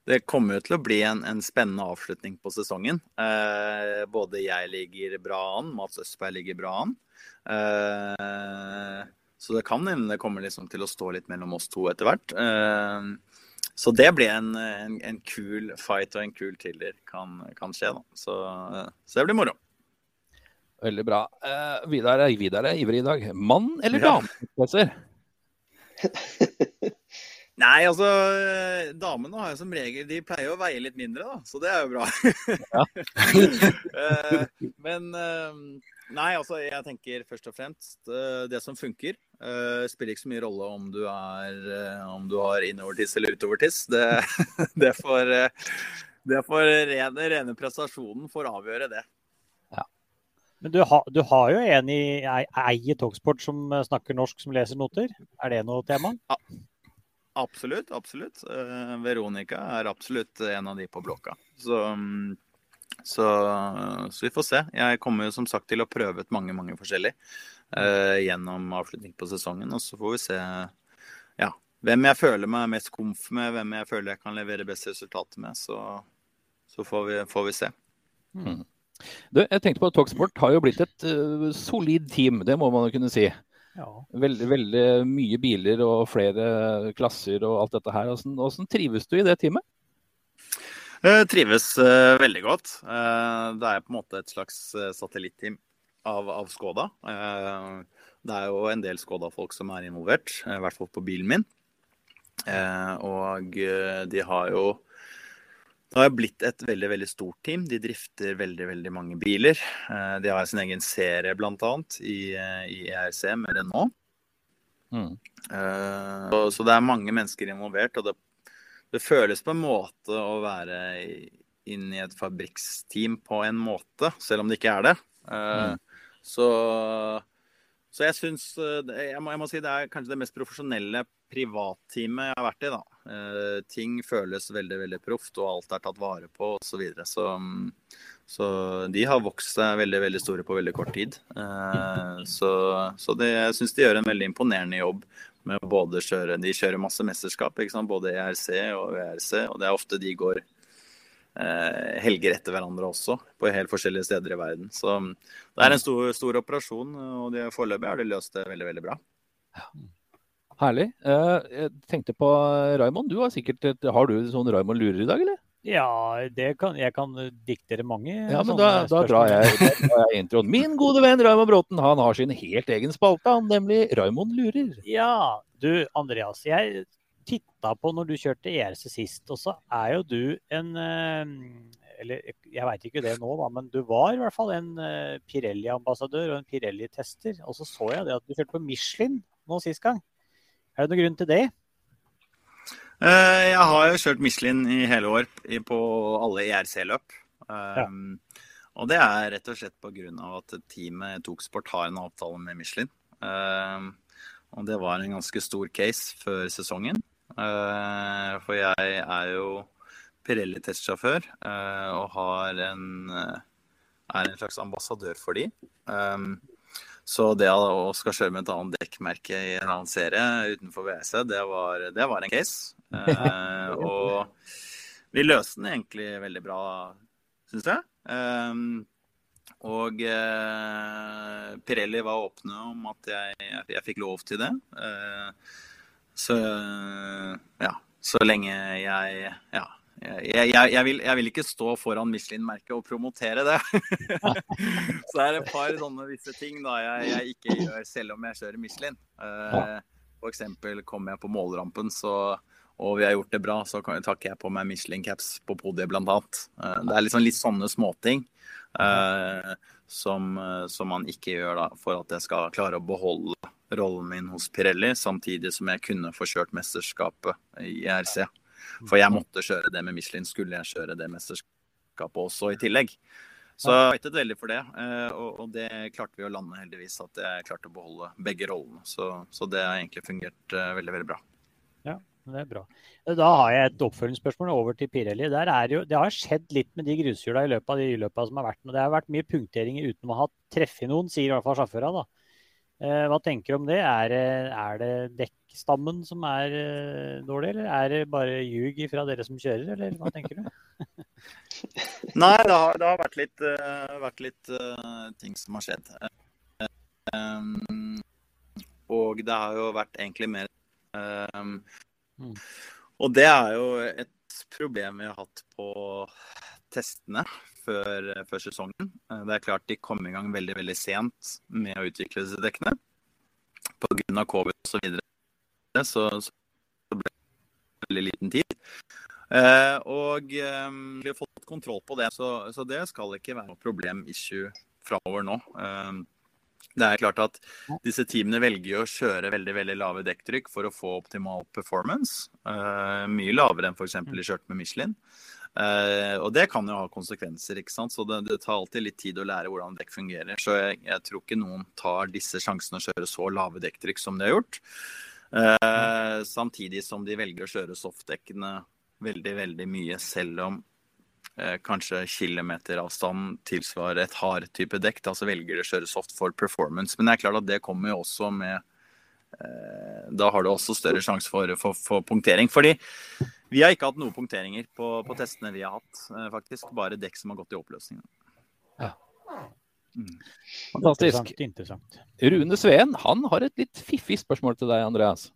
det kommer jo til å bli en, en spennende avslutning på sesongen. Uh, både jeg ligger bra an, Mats Østberg ligger bra an. Uh, så det kan hende det kommer liksom til å stå litt mellom oss to etter hvert. Så det blir en, en, en, kul fight og en kul thriller kan, kan skje. da. Så, så det blir moro. Veldig bra. Uh, Vidar, Vidar er ivrig i dag. Mann eller dame? Nei, altså Damene har jo som regel De pleier å veie litt mindre, da. Så det er jo bra. uh, men uh, Nei, altså jeg tenker først og fremst uh, det som funker. Spiller ikke så mye rolle om du er om du har innovertiss eller utovertiss. Det, det får, det får rene, rene prestasjonen får avgjøre det. Men du, ha, du, har jo en i ei i Talksport som snakker norsk, som leser noter. Er det noe tema? Ja, absolutt. Absolutt. Uh, Veronica er absolutt en av de på blokka. Så, um, så, så, vi får se. Jeg kommer jo som sagt til å prøve ut mange, mange forskjellige uh, gjennom avslutning på sesongen. Og så får vi se ja, hvem jeg føler meg mest komf med, hvem jeg føler jeg kan levere best resultater med. Så, så får, vi, får, vi, se. Mm. Du, jeg tenkte på at Talksport har jo blitt et uh, solid team, det må man jo kunne si. Ja. Veldig, veldig mye biler og flere klasser og alt dette her. Hvordan, hvordan trives du i det teamet? Jeg trives uh, veldig godt. Uh, det er på en måte et slags satellitteam av, av Skoda. det er jo en del Skoda-folk som er involvert, i hvert fall på bilen min. og de har jo det har blitt et veldig veldig stort team. De drifter veldig veldig mange biler. Eh, de har sin egen serie bl.a. I, eh, i ERC med Renault. Mm. Eh, så det er mange mennesker involvert. Og det, det, føles på en måte å være inn i et fabrikksteam på en måte, selv om det ikke er det. Mm. Så så jeg syns eh, jeg, jeg, må si det er kanskje det mest profesjonelle privatteamet jeg har vært i. da. Eh, ting føles veldig veldig proft, og alt er tatt vare på osv. Så, videre. så Så de har vokst seg veldig veldig store på veldig kort tid. Eh, så, så det, jeg syns de gjør en veldig imponerende jobb med å både kjøre De kjører masse mesterskap, ikke sant? både ERC og VRC, og det er ofte de går helger etter hverandre også, på helt forskjellige steder i verden. Så um, det er en stor, stor operasjon, og foreløpig har de løst det veldig, veldig bra. Herlig. Eh, jeg tenkte på Raymond. Du har sikkert et, har du sånn Raymond lurer i dag, eller? Ja, kan, jeg kan diktere mange Ja, men da, da, drar jeg, da drar jeg introen. Min gode venn Raymond Bråten han har sin helt egen spalte, nemlig Raymond lurer. Ja, du Andreas. Jeg titta på når du kjørte ERC sist, og så er jo du en eh, Eller jeg veit ikke det nå, da, men du var i hvert fall en eh, Pirelli-ambassadør og en Pirelli-tester. Og så så jeg det at du kjørte på Michelin nå sist gang. Er det noen grunn til det? Eh, jeg har jo kjørt Michelin i hele år på alle ERC-løp. Ja. Og det er rett og slett pga. at teamet Toksport har en avtale med Michelin. Og det var en ganske stor case før sesongen. Eh, for jeg er jo Pirelli-testsjåfør eh, og har en, eh, er en slags ambassadør for de. Så det å skal kjøre med et annet dekkmerke i en annen serie utenfor WC, det var, det var en case. og vi løste den egentlig veldig bra, syns jeg. Og eh, Pirelli var åpne om at jeg, jeg, fikk lov til det. Eh, så ja, så lenge jeg ja, jeg, jeg, jeg, vil, jeg, vil, ikke stå foran Michelin-merket og promotere det. så det er et par sånne visse ting da jeg, ikke gjør selv om jeg kjører Michelin. Uh, F.eks. kommer jeg på målrampen så, og vi har gjort det bra, så takker jeg på meg Michelin-caps på podiet bl.a. Uh, det er liksom litt sånne småting uh, som, som, man ikke gjør da, for at jeg skal klare å beholde rollen min hos Pirelli, samtidig som jeg kunne få kjørt mesterskapet i RC. For jeg måtte kjøre det med Michelin, skulle jeg kjøre det mesterskapet også i tillegg. Så jeg fightet veldig for det, eh, og det klarte vi å lande heldigvis. At jeg klarte å beholde begge rollene. Så, så det har egentlig fungert eh, veldig, veldig bra. Ja, det er bra. Da har jeg et oppfølgingsspørsmål over til Pirelli. Der er jo, det har skjedd litt med de grushjula i løpet av de løpene som har vært. Og det har vært mye punkteringer uten å ha truffet noen, sier i hvert fall sjåførene. Eh, hva tenker du om det? Er, er det dekkstammen som er eh, dårlig, eller er det bare ljug fra dere som kjører, eller hva tenker du? Nei, det har, det har, vært litt, vært litt uh, ting som har skjedd. Um, og det har jo vært egentlig mer um, mm. Og det er jo et problem vi har hatt på testene før, før, sesongen. Eh, det er klart de kom i gang veldig veldig sent med å utvikle disse dekkene. Pga. covid osv. Så, så så ble det veldig liten tid. Eh, og eh, vi har fått kontroll på det, så, så det skal ikke være noe problem-issue framover nå. Eh, det er klart at disse teamene velger å kjøre veldig veldig lave dekktrykk for å få optimal performance. Eh, mye lavere enn f.eks. de kjørte med Michelin. Uh, og det kan jo ha konsekvenser, ikke sant. Så det, det, tar alltid litt tid å lære hvordan dekk fungerer. Så jeg, jeg, tror ikke noen tar disse sjansene å kjøre så lave dekktrykk som de har gjort. Uh, samtidig som de velger å kjøre softdekkene veldig, veldig mye, selv om uh, kanskje kilometeravstand tilsvarer et hard type dekk. Da så velger de å kjøre soft for performance. Men det er klart at det kommer jo også med Da har du også større sjanse for, for, for punktering. fordi vi har ikke hatt noen punkteringer på, på, testene vi har hatt, eh, faktisk. Bare dekk som har gått i oppløsning. Ja. Mm. Fantastisk. Interessant, Rune Sveen han har et litt fiffig spørsmål til deg, Andreas.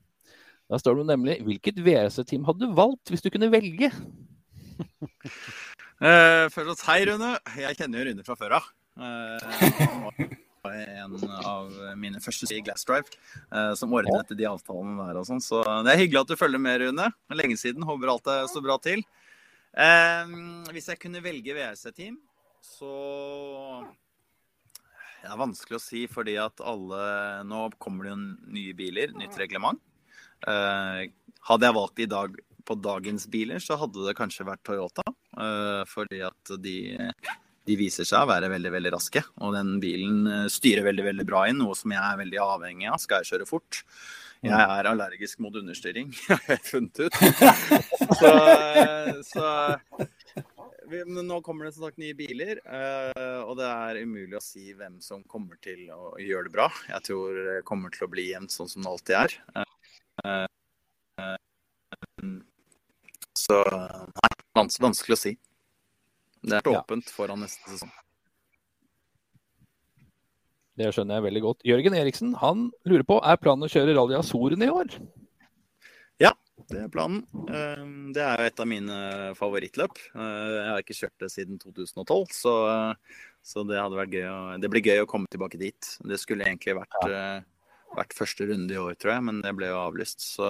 Da står det nemlig hvilket VRC-team hadde du valgt hvis du kunne velge? uh, først Hei, Rune. Jeg kjenner jo Rune fra før av. Uh, en av mine første i Glass Drive, eh, som ordnet de avtalene der og sånn. Så det er hyggelig at du følger med, Rune. Lenge siden. Håper alt det står bra til. Eh, hvis jeg kunne velge VRC-team, så Det er vanskelig å si, fordi at alle Nå kommer det jo nye biler, nytt reglement. Eh, hadde jeg valgt i dag på dagens biler, så hadde det kanskje vært Toyota. Eh, fordi at de de viser seg å være veldig veldig raske. Og den bilen eh, styrer veldig veldig bra inn, noe som jeg er veldig avhengig av. Skal jeg kjøre fort? Jeg mm. er allergisk mot understyring, har jeg funnet ut. Så, så nå kommer det som sagt nye biler, eh, og det er umulig å si hvem som kommer til å gjøre det bra. Jeg tror det kommer til å bli jevnt sånn som det alltid er. Eh, så nei, vanskelig å si. Det er åpent foran neste sesong. Det skjønner jeg veldig godt. Jørgen Eriksen han lurer på er planen å kjøre Rally Azoren i år? Ja, det er planen. Eh, det er jo et av mine favorittløp. Eh, jeg har ikke kjørt det siden 2012, så, så det hadde vært gøy å, det blir gøy å komme tilbake dit. Det skulle egentlig vært. Eh, vært første runde i år, tror jeg, men det ble jo avlyst. Så,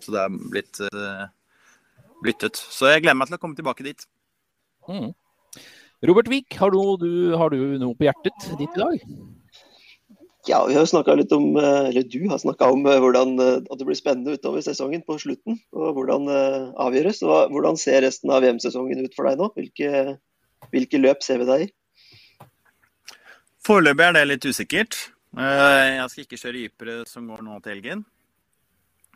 så det er blitt byttet. Så jeg gleder meg til å komme tilbake dit. Mm. Robert Wiik, har, har, du noe på hjertet ditt i dag? Ja, vi har snakka litt om, eh, eller Du har snakka om eh, hvordan, eh, at det blir spennende utover sesongen på slutten. og Hvordan avgjøres. Og Hvordan ser resten av VM-sesongen ut for deg nå? Hvilke, hvilke løp ser vi deg i? Foreløpig er det litt usikkert. Jeg skal ikke kjøre Ypre som går nå til helgen.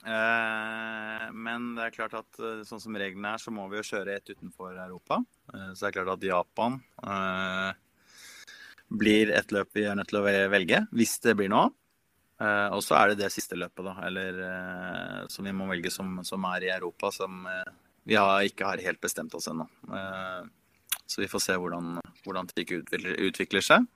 Eh, men det er klart at eh, sånn som reglene er, så må vi jo kjøre ett utenfor Europa. Eh, så det er klart at Japan blir et løp vi er nødt til å velge, hvis det blir noe. Og så er det det siste løpet, da, eller som vi må velge som, som er i Europa, som vi har, ikke har helt bestemt oss ennå. Så vi får se hvordan, hvordan det utvikler, utvikler seg.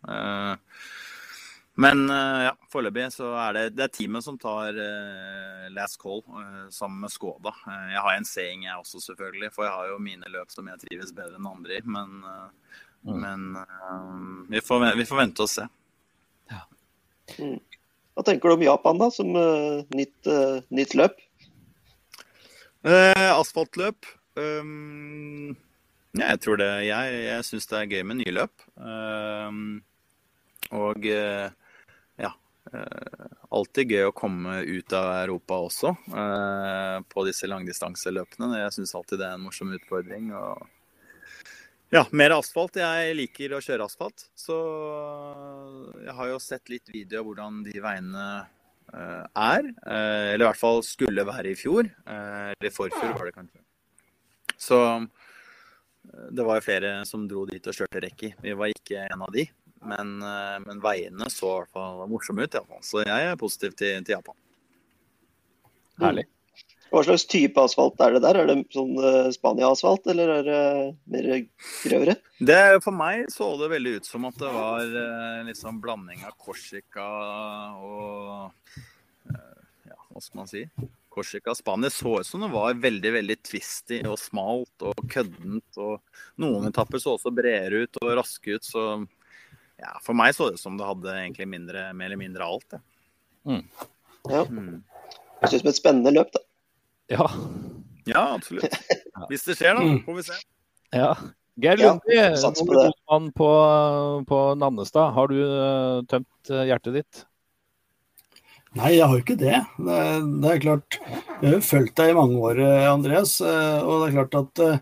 Men ja, foreløpig så er det, det er teamet som tar uh, last call uh, sammen med Skoda. Uh, jeg har en seing jeg også, selvfølgelig. For jeg har jo mine løp som jeg trives bedre enn andre i. Men, mm. men vi, får, vi, får, vente og se. Ja. Mm. Hva tenker du om Japan, da, som nytt, nytt løp? asfaltløp. Um, ja, jeg tror det. Jeg, jeg syns det er gøy med nye løp. Um, og ja. Alltid gøy å komme ut av Europa også på disse langdistanseløpene. Jeg syns alltid det er en morsom utfordring. og ja, mer asfalt. Jeg liker å kjøre asfalt. Så jeg har jo sett litt video av hvordan de veiene er. Eller i hvert fall skulle være i fjor. Eller forfjor var det kanskje. Så det var jo flere som dro dit og kjørte rekk i. Vi var ikke en av de. Men, eh, men veiene så i hvert fall morsomme ut, iallfall. Så jeg er positiv til, til Japan. Herlig. Hva slags type asfalt er det der? Er det sånn uh, Spania-asfalt, eller er det mer grøvere? Det, for meg så det veldig ut som at det var en liksom blanding av Korsika og Ja, hva skal man si? Korsika Spania så ut som det var veldig veldig twisty og smalt og køddent. og Noen etapper så også bredere ut og raske ut. Så ja, for meg så det ut som det hadde egentlig mindre, mer eller mindre alt. Ja. Mm. ja. Mm. Det ser det er et spennende løp, da. Ja. Ja, absolutt. Hvis det skjer, da. Mm. Får vi se. Ja. Geir Lundi, ja, mann på, på Nannestad. Har du uh, tømt uh, hjertet ditt? Nei, jeg har jo ikke det. det. Det, er klart, Jeg har jo fulgt deg i mange år, eh, Andreas. Eh, og det er klart at eh,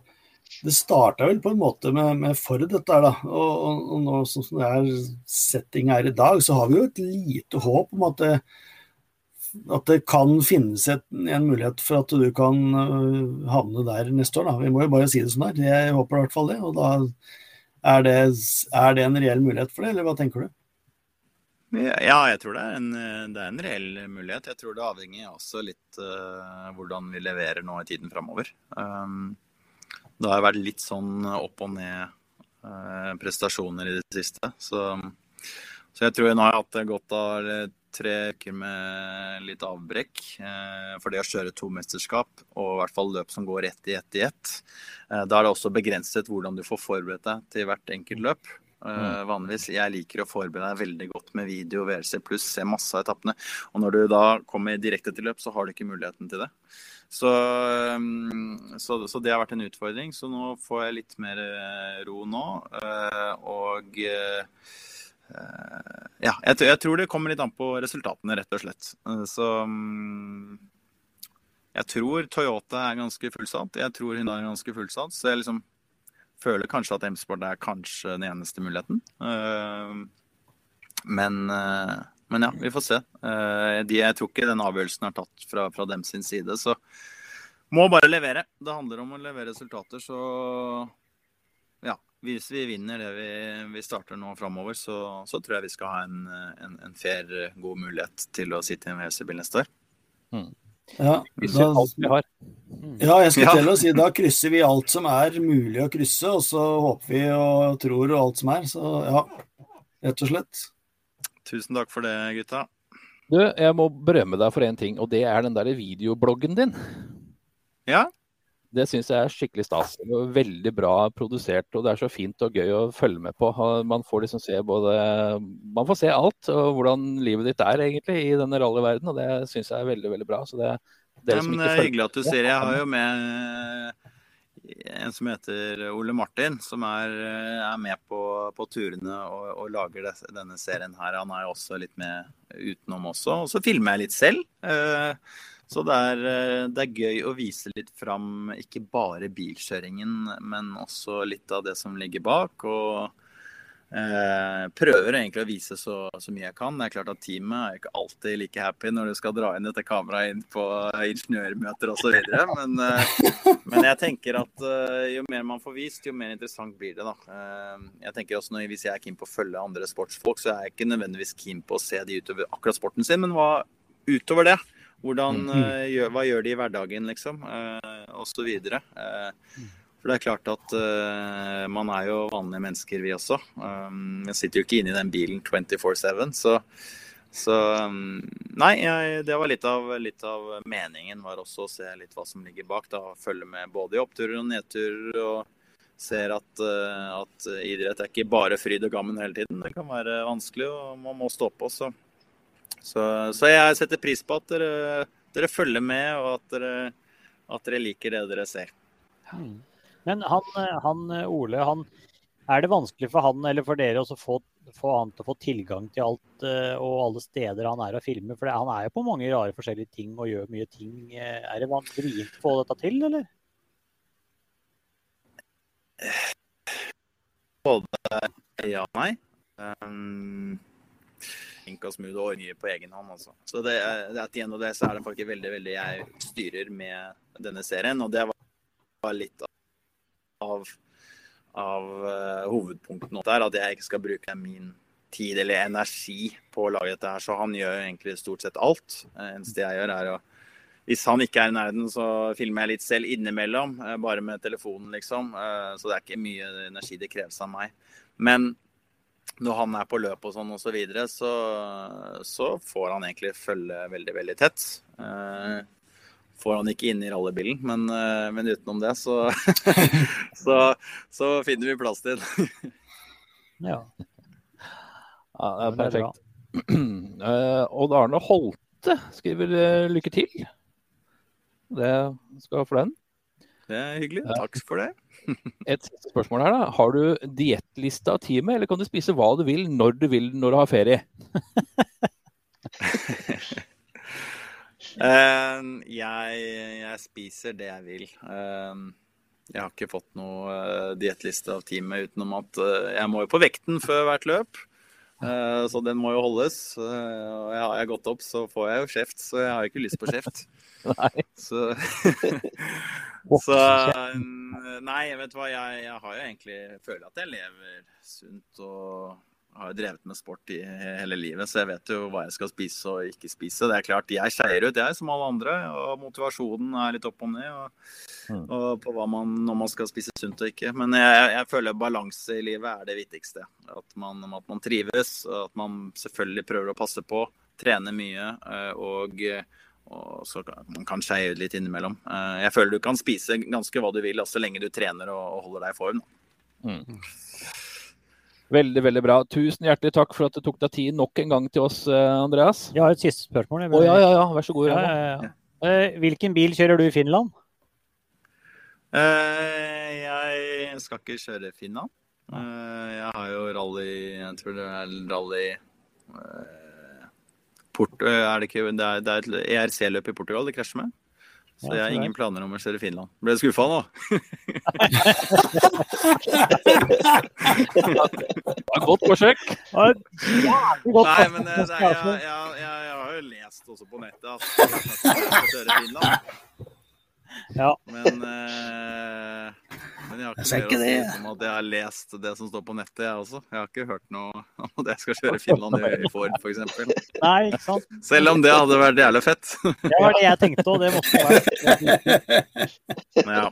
det starta vel på en måte med, med Ford, dette her, da. Og, og, og nå sånn som det er setting her i dag, så har vi jo et lite håp om at det, at det kan finnes et, en mulighet for at du kan havne der neste år. Da. Vi må jo bare si det sånn her. Jeg håper i hvert fall det. Og da er det, er det en reell mulighet for det, eller hva tenker du? Ja, jeg tror det er, en, det er, en, reell mulighet. Jeg tror det avhenger også litt uh, hvordan vi leverer nå i tiden framover. Um, det har vært litt sånn opp og ned uh, prestasjoner i det siste. Så, så, jeg tror jeg nå har hatt godt av tre uker med litt avbrekk. Uh, for det å kjøre to mesterskap, og i hvert fall løp som går ett i ett i ett. da er det også begrenset hvordan du får forberedt deg til hvert enkelt løp. Uh, vanligvis. Jeg liker å forberede deg veldig godt med video, VRC pluss, se masse av etappene. Og når du da kommer direkte til løp, så har du ikke muligheten til det. Så, um, så, så, det har vært en utfordring. Så nå får jeg litt mer uh, ro nå. Uh, og ja, jeg, jeg, tror det kommer litt an på resultatene, rett og slett. så um, jeg tror Toyota er ganske fullsatt. Jeg tror Hyundai er ganske fullsatt. Så jeg liksom føler kanskje at M-sport er kanskje den eneste muligheten. Eh, men, eh, men, ja, vi får se. Eh, jeg tror ikke den avgjørelsen er tatt fra, fra dem sin side. Så må bare levere. Det handler om å levere resultater. Så ja, hvis vi vinner det vi, vi starter nå framover, så, så, tror jeg vi skal ha en, en, en fair, god mulighet til å sitte i en WC-bil neste år. Mm. Ja, da, ja, jeg skulle til å si da krysser vi alt som er mulig å krysse, og så håper vi og tror og alt som er. Så ja, rett og slett. Tusen takk for det, gutta. Du, jeg må berømme deg for én ting, og det er den der videobloggen din. Ja? Det syns jeg er skikkelig stas. Veldig bra produsert, og det er så fint og gøy å følge med på. Man får liksom se både Man får se alt, og hvordan livet ditt er egentlig i denne rallyverdenen, og det syns jeg er veldig, veldig bra. Så det, det er ja, hyggelig at du sier det. Jeg har jo med en som heter Ole Martin, som er, er med på, på turene og, og, lager denne serien her. Han er jo også litt med utenom også. Og så filmer jeg litt selv. Så det er, eh, det er, gøy å vise litt fram ikke bare bilkjøringen, men også litt av det som ligger bak. Og eh, prøver egentlig å vise så, så, mye jeg kan. Det er klart at teamet er ikke alltid like happy når du skal dra inn dette kameraet inn på ingeniørmøter osv. Men, eh, men jeg tenker at eh, jo mer man får vist, jo mer interessant blir det. da. Eh, jeg tenker også når, Hvis jeg er keen på å følge andre sportsfolk, så er jeg ikke nødvendigvis keen på å se de utover akkurat sporten sin, men hva utover det. Hvordan, uh, gjør, hva gjør de i hverdagen, liksom? Uh, og så videre. Uh, For det er klart at uh, man er jo vanlige mennesker, vi også. Um, jeg sitter jo ikke inne i den bilen 24-7. Så, så um, Nei, jeg, det var litt av, litt av, meningen. Var også å se litt hva som ligger bak. da, Følge med både i oppturer og nedturer. og Ser at, uh, at idrett er ikke bare fryd og gammen hele tiden. Det kan være vanskelig, og man må stå på. Så, så, så jeg setter pris på at dere, dere følger med, og at dere, at dere liker det dere ser. Mm. Men han, han, Ole, han, er det vanskelig for han eller for dere å få, få, han til å få tilgang til alt eh, og alle steder han er og filmer? For han er jo på mange rare forskjellige ting og gjør mye ting. Er det vanskelig å få dette til, eller? Både ja og nei. Um, flink og smooth og mye på egen hånd. Også. Så det, det at igjen og det så er det faktisk veldig veldig jeg styrer med denne serien. Og det var litt av av, uh, hovedpunktene der. At jeg ikke skal bruke min tid eller energi på å lage dette her. Så han gjør egentlig stort sett alt. Uh, eneste jeg gjør, er å hvis han ikke er i nærheten, så filmer jeg litt selv innimellom. Eh, bare med telefonen, liksom. Eh, så det er ikke mye energi det kreves av meg. Men når han er på løp og sånn og så videre, så, så får han egentlig følge veldig, veldig tett får han ikke inn i rallybilen, men, eh, men utenom det så, så, så, finner vi plass til den. ja. ja. Det er perfekt. Uh, Odd Arne Holte skriver uh, lykke til. Det skal for den. Det er hyggelig. Takk for det. Et siste spørsmål her da. Har du dietliste av teamet, eller kan du spise hva du vil når du vil når du har ferie? Uh, jeg, jeg, spiser det jeg vil. Uh, jeg har ikke fått noe uh, dietliste av teamet utenom at uh, jeg må jo på vekten før hvert løp. Uh, så den må jo holdes. og har jeg gått opp, så får jeg jo kjeft, så jeg har ikke lyst på kjeft. Nei. Så, så Nei, vet du hva. Jeg, jeg har jo egentlig følt at jeg lever sunt og har jo drevet med sport i hele livet, så jeg vet jo hva jeg skal spise og ikke spise. Det er klart, Jeg skeier ut, jeg, som alle andre. Og motivasjonen er litt opp og ned. Og, mm. og på hva man, når man skal spise sunt og ikke. Men jeg, jeg føler balanse i livet er det viktigste. At man, at man trives, og at man selvfølgelig prøver å passe på. Trene mye. Eh, og, og så man kan skeie ut litt innimellom. Eh, jeg føler du kan spise ganske hva du vil, så altså, lenge du trener og, og holder deg i form. Mm. Veldig, veldig bra. Tusen hjertelig takk for at du tok deg tid nok en gang til oss, eh, Andreas. Jeg har et siste spørsmål. Å, ja, ja, ja. Vær så god. Ja, ja, uh, hvilken bil kjører du i Finland? Uh, jeg skal ikke kjøre Finland. Jeg har jo rally Jeg tror det er rally Port, er det, ikke, det er, det er et ERC-løp i Portugal det krasjer med. Så jeg har ingen planer om å kjøre Finland. Ble du skuffa nå? det var godt forsøk. Nei, men det, det, jeg, jeg, jeg, jeg, har jo lest også på nettet at jeg skal kjøre Finland. Ja. Men, eh, men, jeg har ikke, ikke mer om at jeg har lest det som står på nettet, jeg også. Jeg har ikke hørt noe om at jeg skal kjøre Finland i Ford, f.eks. Nei, ikke sant. Selv om det hadde vært jævlig fett. Det var det jeg tenkte òg. Det måtte være ja.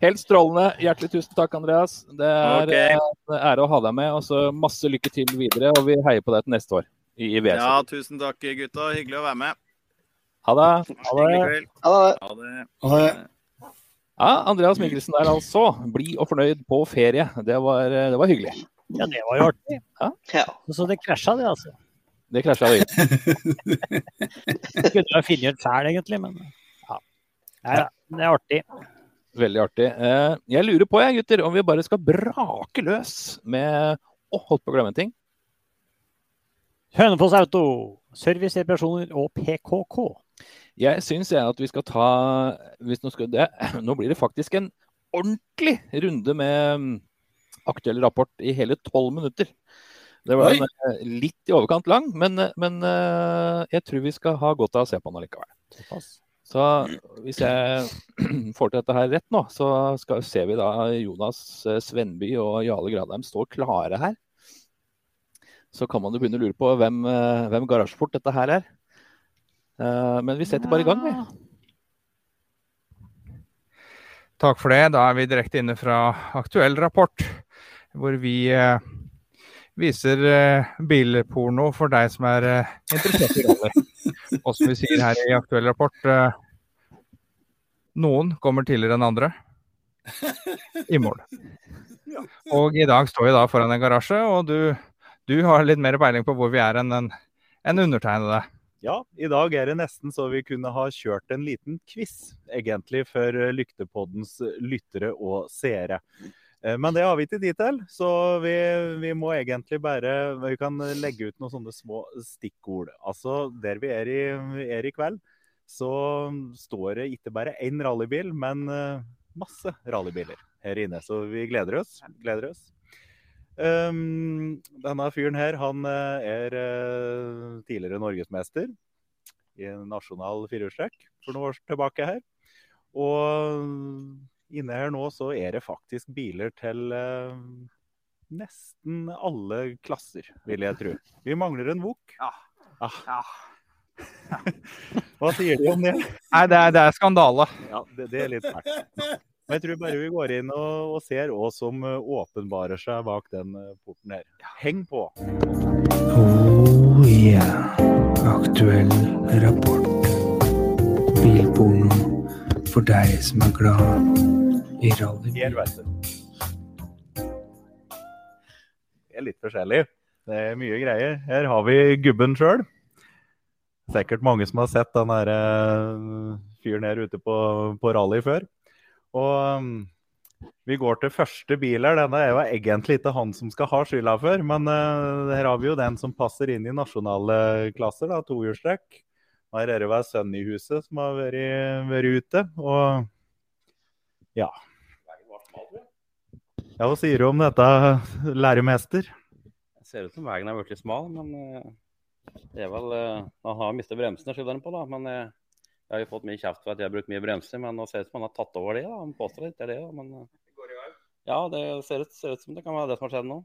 Helt strålende. Hjertelig tusen takk, Andreas. Det er okay. en ære å ha deg med. og så Masse lykke til videre, og vi heier på deg til neste år. i, i Ja, tusen takk, gutta. Hyggelig å være med. Ha det. Ha det. Ha det. Ha det. Ja, Andreas Mikkelsen der altså. Blid og fornøyd på ferie. Det var, det var hyggelig. Ja, det var jo artig. Ja. Så det krasja, det, altså. Det krasja det. Kunne ha funnet ut sjæl, egentlig, men ja. ja. Det er artig. Veldig artig. Eh, jeg lurer på, jeg, gutter, om vi bare skal brake løs med Å, oh, holdt på å glemme en ting. Hønefoss Auto, servicereparasjoner og PKK. Jeg syns at vi skal ta nå, skal det, nå, blir det faktisk en ordentlig runde med mm, aktuell rapport i hele tolv minutter. Det var en, eh, litt i overkant lang, men, eh, men, eh, jeg tror vi skal ha godt av å se på den allikevel. Så hvis jeg får til dette her rett nå, så skal, ser vi da Jonas Svenby og Jale Gradheim står klare her. Så kan man jo begynne å lure på hvem, hvem garasjeport dette her er. Uh, men vi setter bare i gang, vi. Takk for det. Da er vi direkte inne fra aktuell rapport, hvor vi eh, viser eh, bilporno for deg som er eh, interessert i rally. Og som vi sier her i aktuell rapport, eh, noen kommer tidligere enn andre i mål. Og i dag står vi da foran en garasje, og du, du har litt mer peiling på hvor vi er enn en, en undertegnede. Ja, i dag er det nesten så vi kunne ha kjørt en liten quiz, egentlig, for Lyktepoddens lyttere og seere. Eh, Men det har vi ikke tid til, så vi, vi må egentlig bare Vi kan legge ut noen sånne små stikkord. Altså, der vi er i, er i kveld, så står det ikke bare én rallybil, men eh, masse rallybiler her inne. Så vi gleder oss. Gleder oss. Um, denne fyren her, han eh, er eh, tidligere norgesmester i en nasjonal firehjulstrekk for noen år tilbake her. Og inne her nå så er det faktisk biler til uh, nesten alle klasser, vil jeg tro. Vi mangler en Vok. Ah. Hva sier de om det? Nei, det er, det er skandale. Ja, det, det er litt fælt. Men jeg tror bare vi går inn og, og ser hva som eh, åpenbarer seg bak den eh, porten her. Heng på! Oh yeah. Aktuell rapport. Bilporno for deg som er glad i rally. Her. Det er litt forskjellig. Det er mye greier. Her har vi gubben sjøl. Sikkert mange som har sett den der eh, fyren her ute på, på rally før. Og um, vi går til første bil her. Denne er jo egentlig ikke han som skal ha skylda for, men uh, her har vi jo den som passer inn i nasjonale klasser, da, tohjulstrekk. Her er det vel sønnen i huset som har vært, vært ute. Og ja. Ja, Hva sier du om dette, læremester? Det ser ut som veien er blitt smal, men eh, det er vel eh, Han har mistet bremsene, skylder han på, da. Men eh, jeg har jo fått mye kjeft for at jeg har brukt mye bremser, men nå ser det ut som han har tatt over det. da. Han påstår ikke det, da, men Ja, det ser ut, ser ut som det kan være det som har skjedd nå.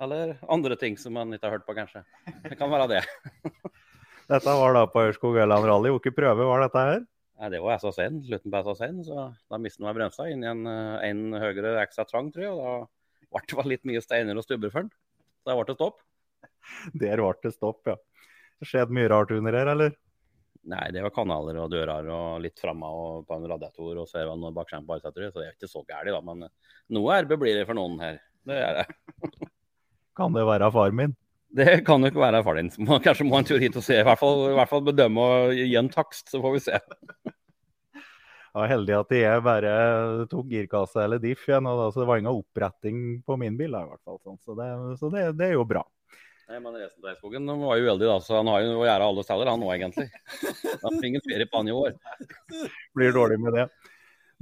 Eller andre ting som man ikke har hørt på, kanskje. Det kan være det. Dette var da på Ørskog Ørland Rally. Hvilke prøve var dette her? Nei, det var SSN, slutten på SSN, så da mistet han bremsa inn i en, eh, en høyere ekstra trang, tror jeg. Og da ble det litt mye steiner og stubber for den. Så det ble det stopp. Der ble det stopp, ja. Det skjedde mye rart under her, eller? Nei, det var kanaler og dører og litt framme og på en radiator og så er det noe bakskjerm på så det er ikke så gærent, da. Men noe RB blir det for noen her. Det er det. Kan det være far min? Det kan jo ikke være far din. Så Kanskje må en tur hit og se. I hvert fall, i hvert fall bedømme og gi en takst, så får vi se. Jeg var heldig at jeg bare tok girkasse eller diff igjen, og da, så det var ingen oppretting på min bil. I hvert fall, sånn. Så, det, så det, det er jo bra. Nei, men Resten av Eidsvågen var jo uheldig, da, så han har jo å gjøre alle steder, han nå egentlig. Han får ingen ferie på han i år. Blir dårlig med det.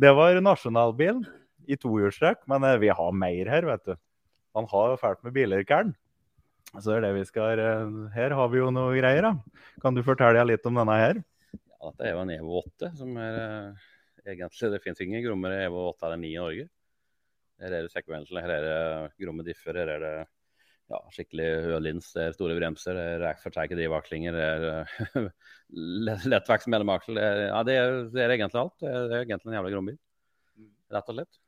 Det var nasjonalbil i tohjulstrekk, men eh, vi har mer her, vet du. Han har fælt med biler, Kern. Så er det vi skal Her har vi jo noe greier, da. Kan du fortelle litt om denne her? Ja, dette er jo en Evo 8, som er eh, egentlig Det finnes ingen grommere Evo 8 eller 9 i Norge. Her er det sekvensel, her er det gromme differ, her er det ja, skikkelig høylins, det er store bremser, det er forsterket drivaklinger, det er eh, lett- lettvekst mellomaksel. Det ja, det er, det er egentlig alt. Det er, det er egentlig en jævla grombil. Rett og slett.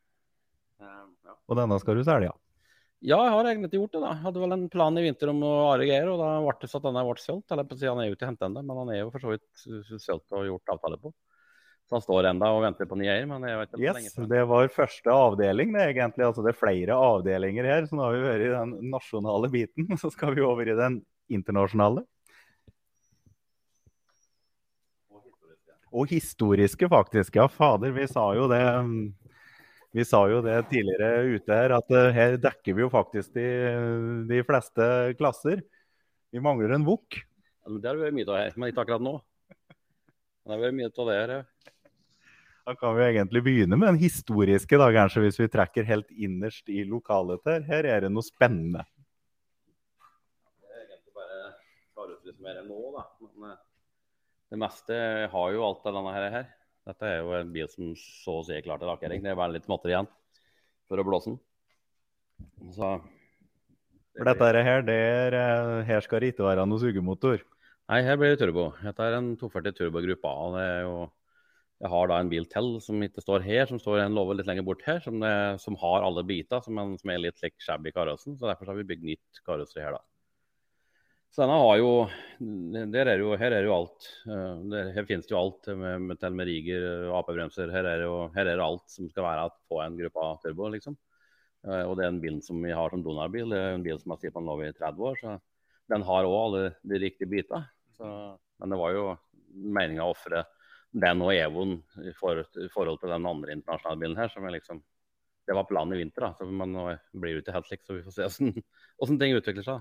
Og denne skal du selge, ja. Ja, jeg har egentlig gjort det. da. Hadde vel en plan i vinter om å are greier, og da ble det sånn at denne ble solgt. Eller på siden Han er jo ikke hentet ennå, men han er jo for så vidt solgt og gjort avtale på. Så han står ennå og venter på ny eier, men jeg vet ikke hvor lenge. Yes, det var første avdeling, det egentlig. Altså det er flere avdelinger her. Så nå har vi vært i den nasjonale biten, så skal vi over i den internasjonale. Og historiske, faktisk. Ja, fader, vi sa jo det vi sa jo det tidligere ute her, at eh, her dekker vi jo faktisk de, de fleste klasser. Vi mangler en Vok. Ja, Det har vært mye av her, men ikke akkurat nå. Det har vært mye av det her. ja. Da kan vi egentlig begynne med den historiske, da, kanskje, hvis vi trekker helt innerst i lokalet her. Her er det noe spennende. Det er egentlig bare tar ut litt mer nå, da. Men eh, det meste har jo alt av denne her. Dette er jo en bil som så å si er klar til lakkering. Det er bare litt småtter igjen for å blåse den. Så For dette her, det er, eh, her skal det ikke være noe sugemotor. Nei, her blir det turbo. Dette er en 240 turbo gruppe A. Det er jo Jeg har da en bil til som ikke står her, som står en låve litt lenger bort her, som, det, som har alle biter, som, en, som er litt like shabby karossen. Så derfor har vi bygd nytt karosseri her, da. Så denne har jo, er jo Her er jo alt. eh, Der, her finnes det jo alt med, med, med riger, AP-bremser. Her er jo her er alt som skal være på en gruppe av turbo, liksom. Eh, Og det er en bil som vi har som donorbil. Det er en bil som har stått på en lov i 30 år. Så den har òg alle de riktige bitene. Men det var jo meninga å ofre den og Evoen i forhold, til den andre internasjonale bilen her, som er liksom Det var planen i vinter, da. Så, man blir det ikke helt slik, så vi får se hvordan, hvordan ting utvikler seg.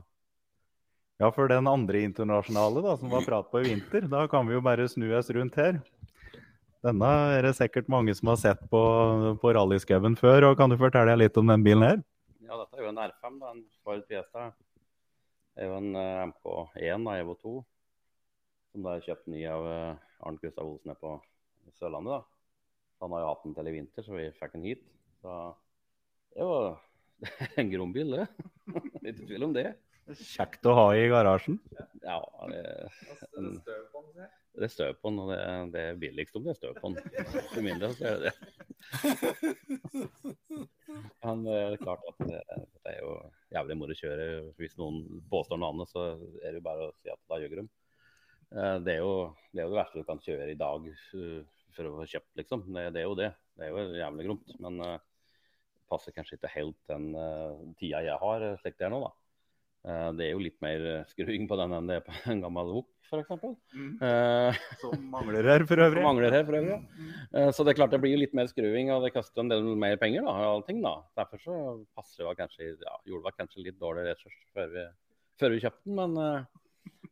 Ja, for den andre internasjonale da, som var prat på i vinter, da kan vi jo bare snu oss rundt her. Denne er det sikkert mange som har sett på, på rallyskauen før. og Kan du fortelle litt om den bilen her? Ja, dette er jo en R5, da, en Ford Fiesta. Det er jo en eh, MK1 av Evo 2, som da er kjøpt ny av eh, Arnt Gustav Olsen er på Sørlandet. da. Han har jo hatt den til i vinter, så vi fikk den hit. Så det var en grom bil, det. Ikke tvil om det. Kjekt å ha i garasjen. Ja, det, en, det er støv på den, og det, det er billigst om det er støv på den. For min del så er det det. Men det er klart at det, det er jo jævlig moro å kjøre. Hvis noen påstår noe annet, så er det jo bare å si at da ljuger de. Eh, Det er, jo, det er jo det verste du kan kjøre i dag eh, for å få kjøpt, liksom. Det, det er jo det. Det er jo jævlig gromt. Men det det passer kanskje ikke helt den uh, tida jeg har, slik det er nå, da. Uh, Det er jo litt mer skruing på den enn det er på en gammel Wok, f.eks. Uh, Som mangler her for øvrig. Mangler her for øvrig. Eh, Så det er klart det blir jo litt mer skruing, og det koster en del mer penger. da, og allting da. Derfor så passer det kanskje, ja, gjorde det kanskje litt dårlig ressurs før vi, før vi kjøpte den. Men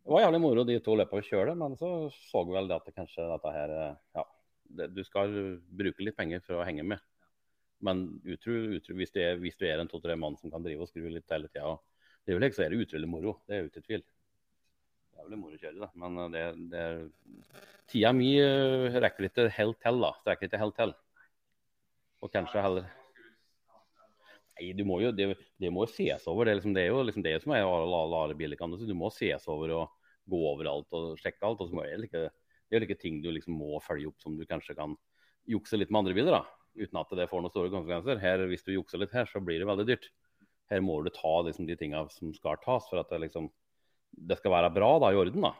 det var jævlig moro de to løpene vi kjørte. Men så så vi vel det at det kanskje dette her Ja, det, du skal bruke litt penger for å henge med. Men utro, utro, hvis, du er, hvis du er en to-tre mann som kan drive og skru litt hele tida, så er det utrolig moro. Det er uten tvil. Det er vel moro å kjøre, da. Men eh, det, det er Tida mi rekker ikke helt til, da. Strekker ikke helt til. Og kanskje heller Nei, du må jo, det, det må jo ses over. Det liksom, det er jo liksom det som er alle, alle, alle biler. Du må ses over og gå overalt og sjekke alt. og så må jeg like, Det er jo ikke ting du liksom må følge opp som du kanskje kan jukse litt med andre biler. da, Uten at det får noen store konsekvenser. Her, Hvis du jukser litt her, så blir det veldig dyrt. Her må du ta liksom, de tingene som skal tas for at det, liksom, det skal være bra da, i orden. da.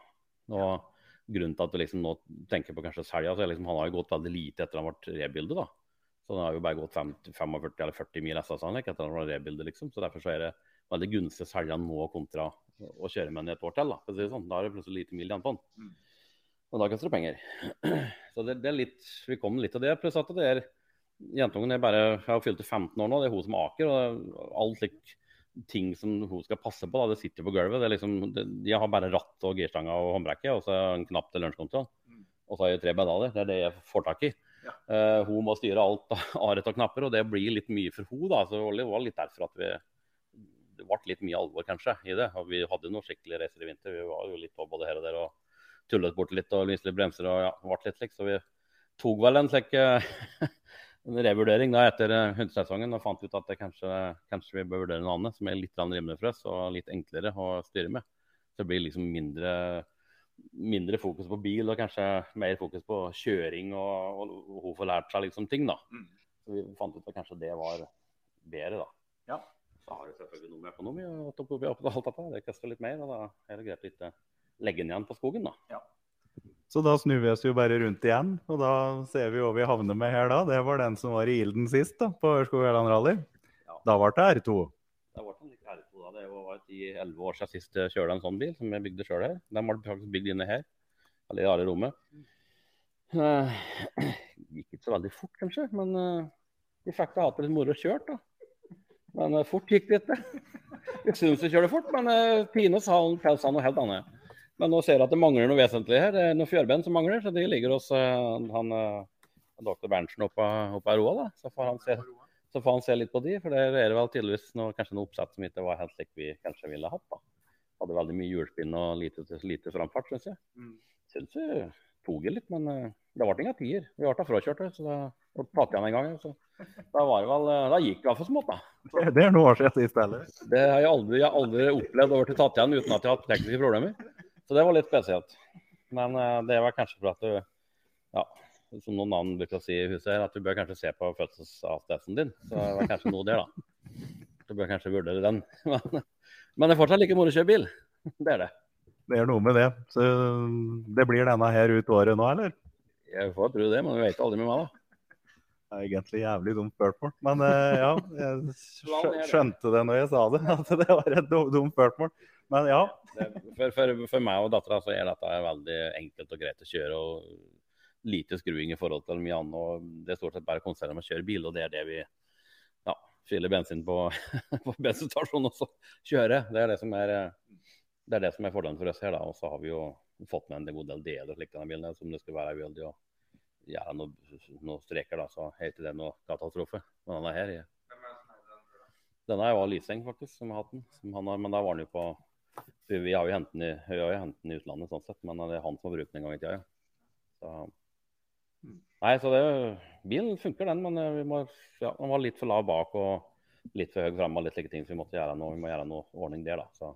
Og Grunnen til at du liksom nå tenker på kanskje å selge, så er liksom, han har jo gått veldig lite etter han ble rebildet. da. Så han har jo bare gått 50, 45 eller 40 mil SSA etter han ble rebildet, liksom. Så derfor så er det veldig gunstig å selge han nå kontra å kjøre med den i et år til. Da si det sånn. Da er det plutselig lite mil igjen på den. Og da koster det penger. Så det, det er litt, vi kommer litt til det. Pluss at det er Jentungen er bare, jeg har fylt 15 år nå, det er hun som aker. og Alt slik ting som hun skal passe på, da, det sitter på gulvet. Det er liksom, det, Jeg har bare ratt og girstanga og håndbrekket, og så en knapp til lunsjkontroll. Og så har jeg tre medaljer. Det er det jeg får tak i. Eh, hun må styre alt av rett og knapper, og det blir litt mye for hun da, så Det var litt derfor at vi det ble litt mye alvor kanskje i det. og Vi hadde noen skikkelige reiser i vinter. Vi var jo litt på både her og der og tullet bort litt og lyste litt bremser og ja, ble litt slik. Så vi tok vel en slik eh, en revurdering da etter eh, hundesesongen og fant ut at kanskje, kanskje vi bør vurdere noe annet som er litt rimeligere for oss og litt enklere å styre med. Så det blir liksom mindre, mindre fokus på bil og kanskje mer fokus på kjøring og, og hun får lært seg liksom ting. da. Så vi fant ut at kanskje det var bedre, da. Ja. Så har det selvfølgelig noe med økonomi å og alt dette. Det koster litt mer, og da er det greit å ikke legge den igjen på skogen, da. Så da snur vi oss jo bare rundt igjen, og da ser vi hva vi havner med her da. Det var den som var i ilden sist, da, på Ørskog-Ørland Rally. Da ble det R2. Det ble en litt R2 da. Det var i elleve år siden sist jeg kjørte en sånn bil, som jeg bygde sjøl her. Den ble faktisk bygd inne her, eller i Are rommet. Uh, gikk ikke så veldig fort, kanskje, men uh, vi fikk da hatt det litt moro kjørt, da. Men eh, fort gikk det ikke. Jeg syns vi kjører fort, men Tine sa han sa noe helt annet. Men nå ser jeg at det mangler noe vesentlig her. Det er noen fjørben som mangler, så de ligger hos han uh, doktor Berntsen oppe på roa. da. Så får, han se, så får han se litt på de, for der er det vel tydeligvis noe, kanskje noe oppsett som ikke var helt slik vi kanskje ville hatt. da. Hadde veldig mye hjulspinn og lite, lite framfart, syns jeg. Syns vi tok det litt, men det ble ingen tier. Vi ble frakjørt frakjørte, så da ble tatt igjen en gang. Så da, var det vel, uh, da gikk det for smått, da. Det, det er noen år siden sist heller. Det har jeg aldri, jeg aldri opplevd å bli tatt igjen uten at jeg har hatt tekniske problemer. Så det var litt spesielt. Men uh, det var kanskje for at du Ja. som noen annen bruker å si i huset, her, at du bør kanskje se på fødselsattesten din. Så det var kanskje noe der, da. Du bør kanskje vurdere den. Men, men det er fortsatt like moro å kjøre bil. Det er det. Det er noe med det. Så det blir denne her ut året nå, eller? Jeg får tro det, men vi vet aldri med meg, da. Det er egentlig jævlig dumt spørsmål. Men eh, ja, jeg skjønte det når jeg sa det, at det var et dumt spørsmål. Men ja. For, for, for meg og dattera så er dette veldig enkelt og greit å kjøre. og Lite skruing i forhold til mye annet. og Det er stort sett bare å konsentrere om å kjøre bil, og det er det vi ja, fyller bensin på, på bensinstasjonen og så kjøre. Det er det som er, det er det som er fordelen for oss her. da, Og så har vi jo fått med en god del deler slik denne bilen, som det skulle være uheldig å gjøre noen noe streker. da, Så heter det noe katastrofe. Men denne her er denne er jo Lyseng, faktisk, som har hatt den. Som han har, men da var den jo på Vi har jo hentet den i, den i utlandet, sånn sett, men det er han som har brukt den en gang i tida. Ja. Så, nei, så det, bilen funker, den, men eh, vi må, ja, den var litt for lav bak og litt for høy framme og litt slike ting. Så vi måtte gjøre noe, vi må gjøre noe ordning der, da. Så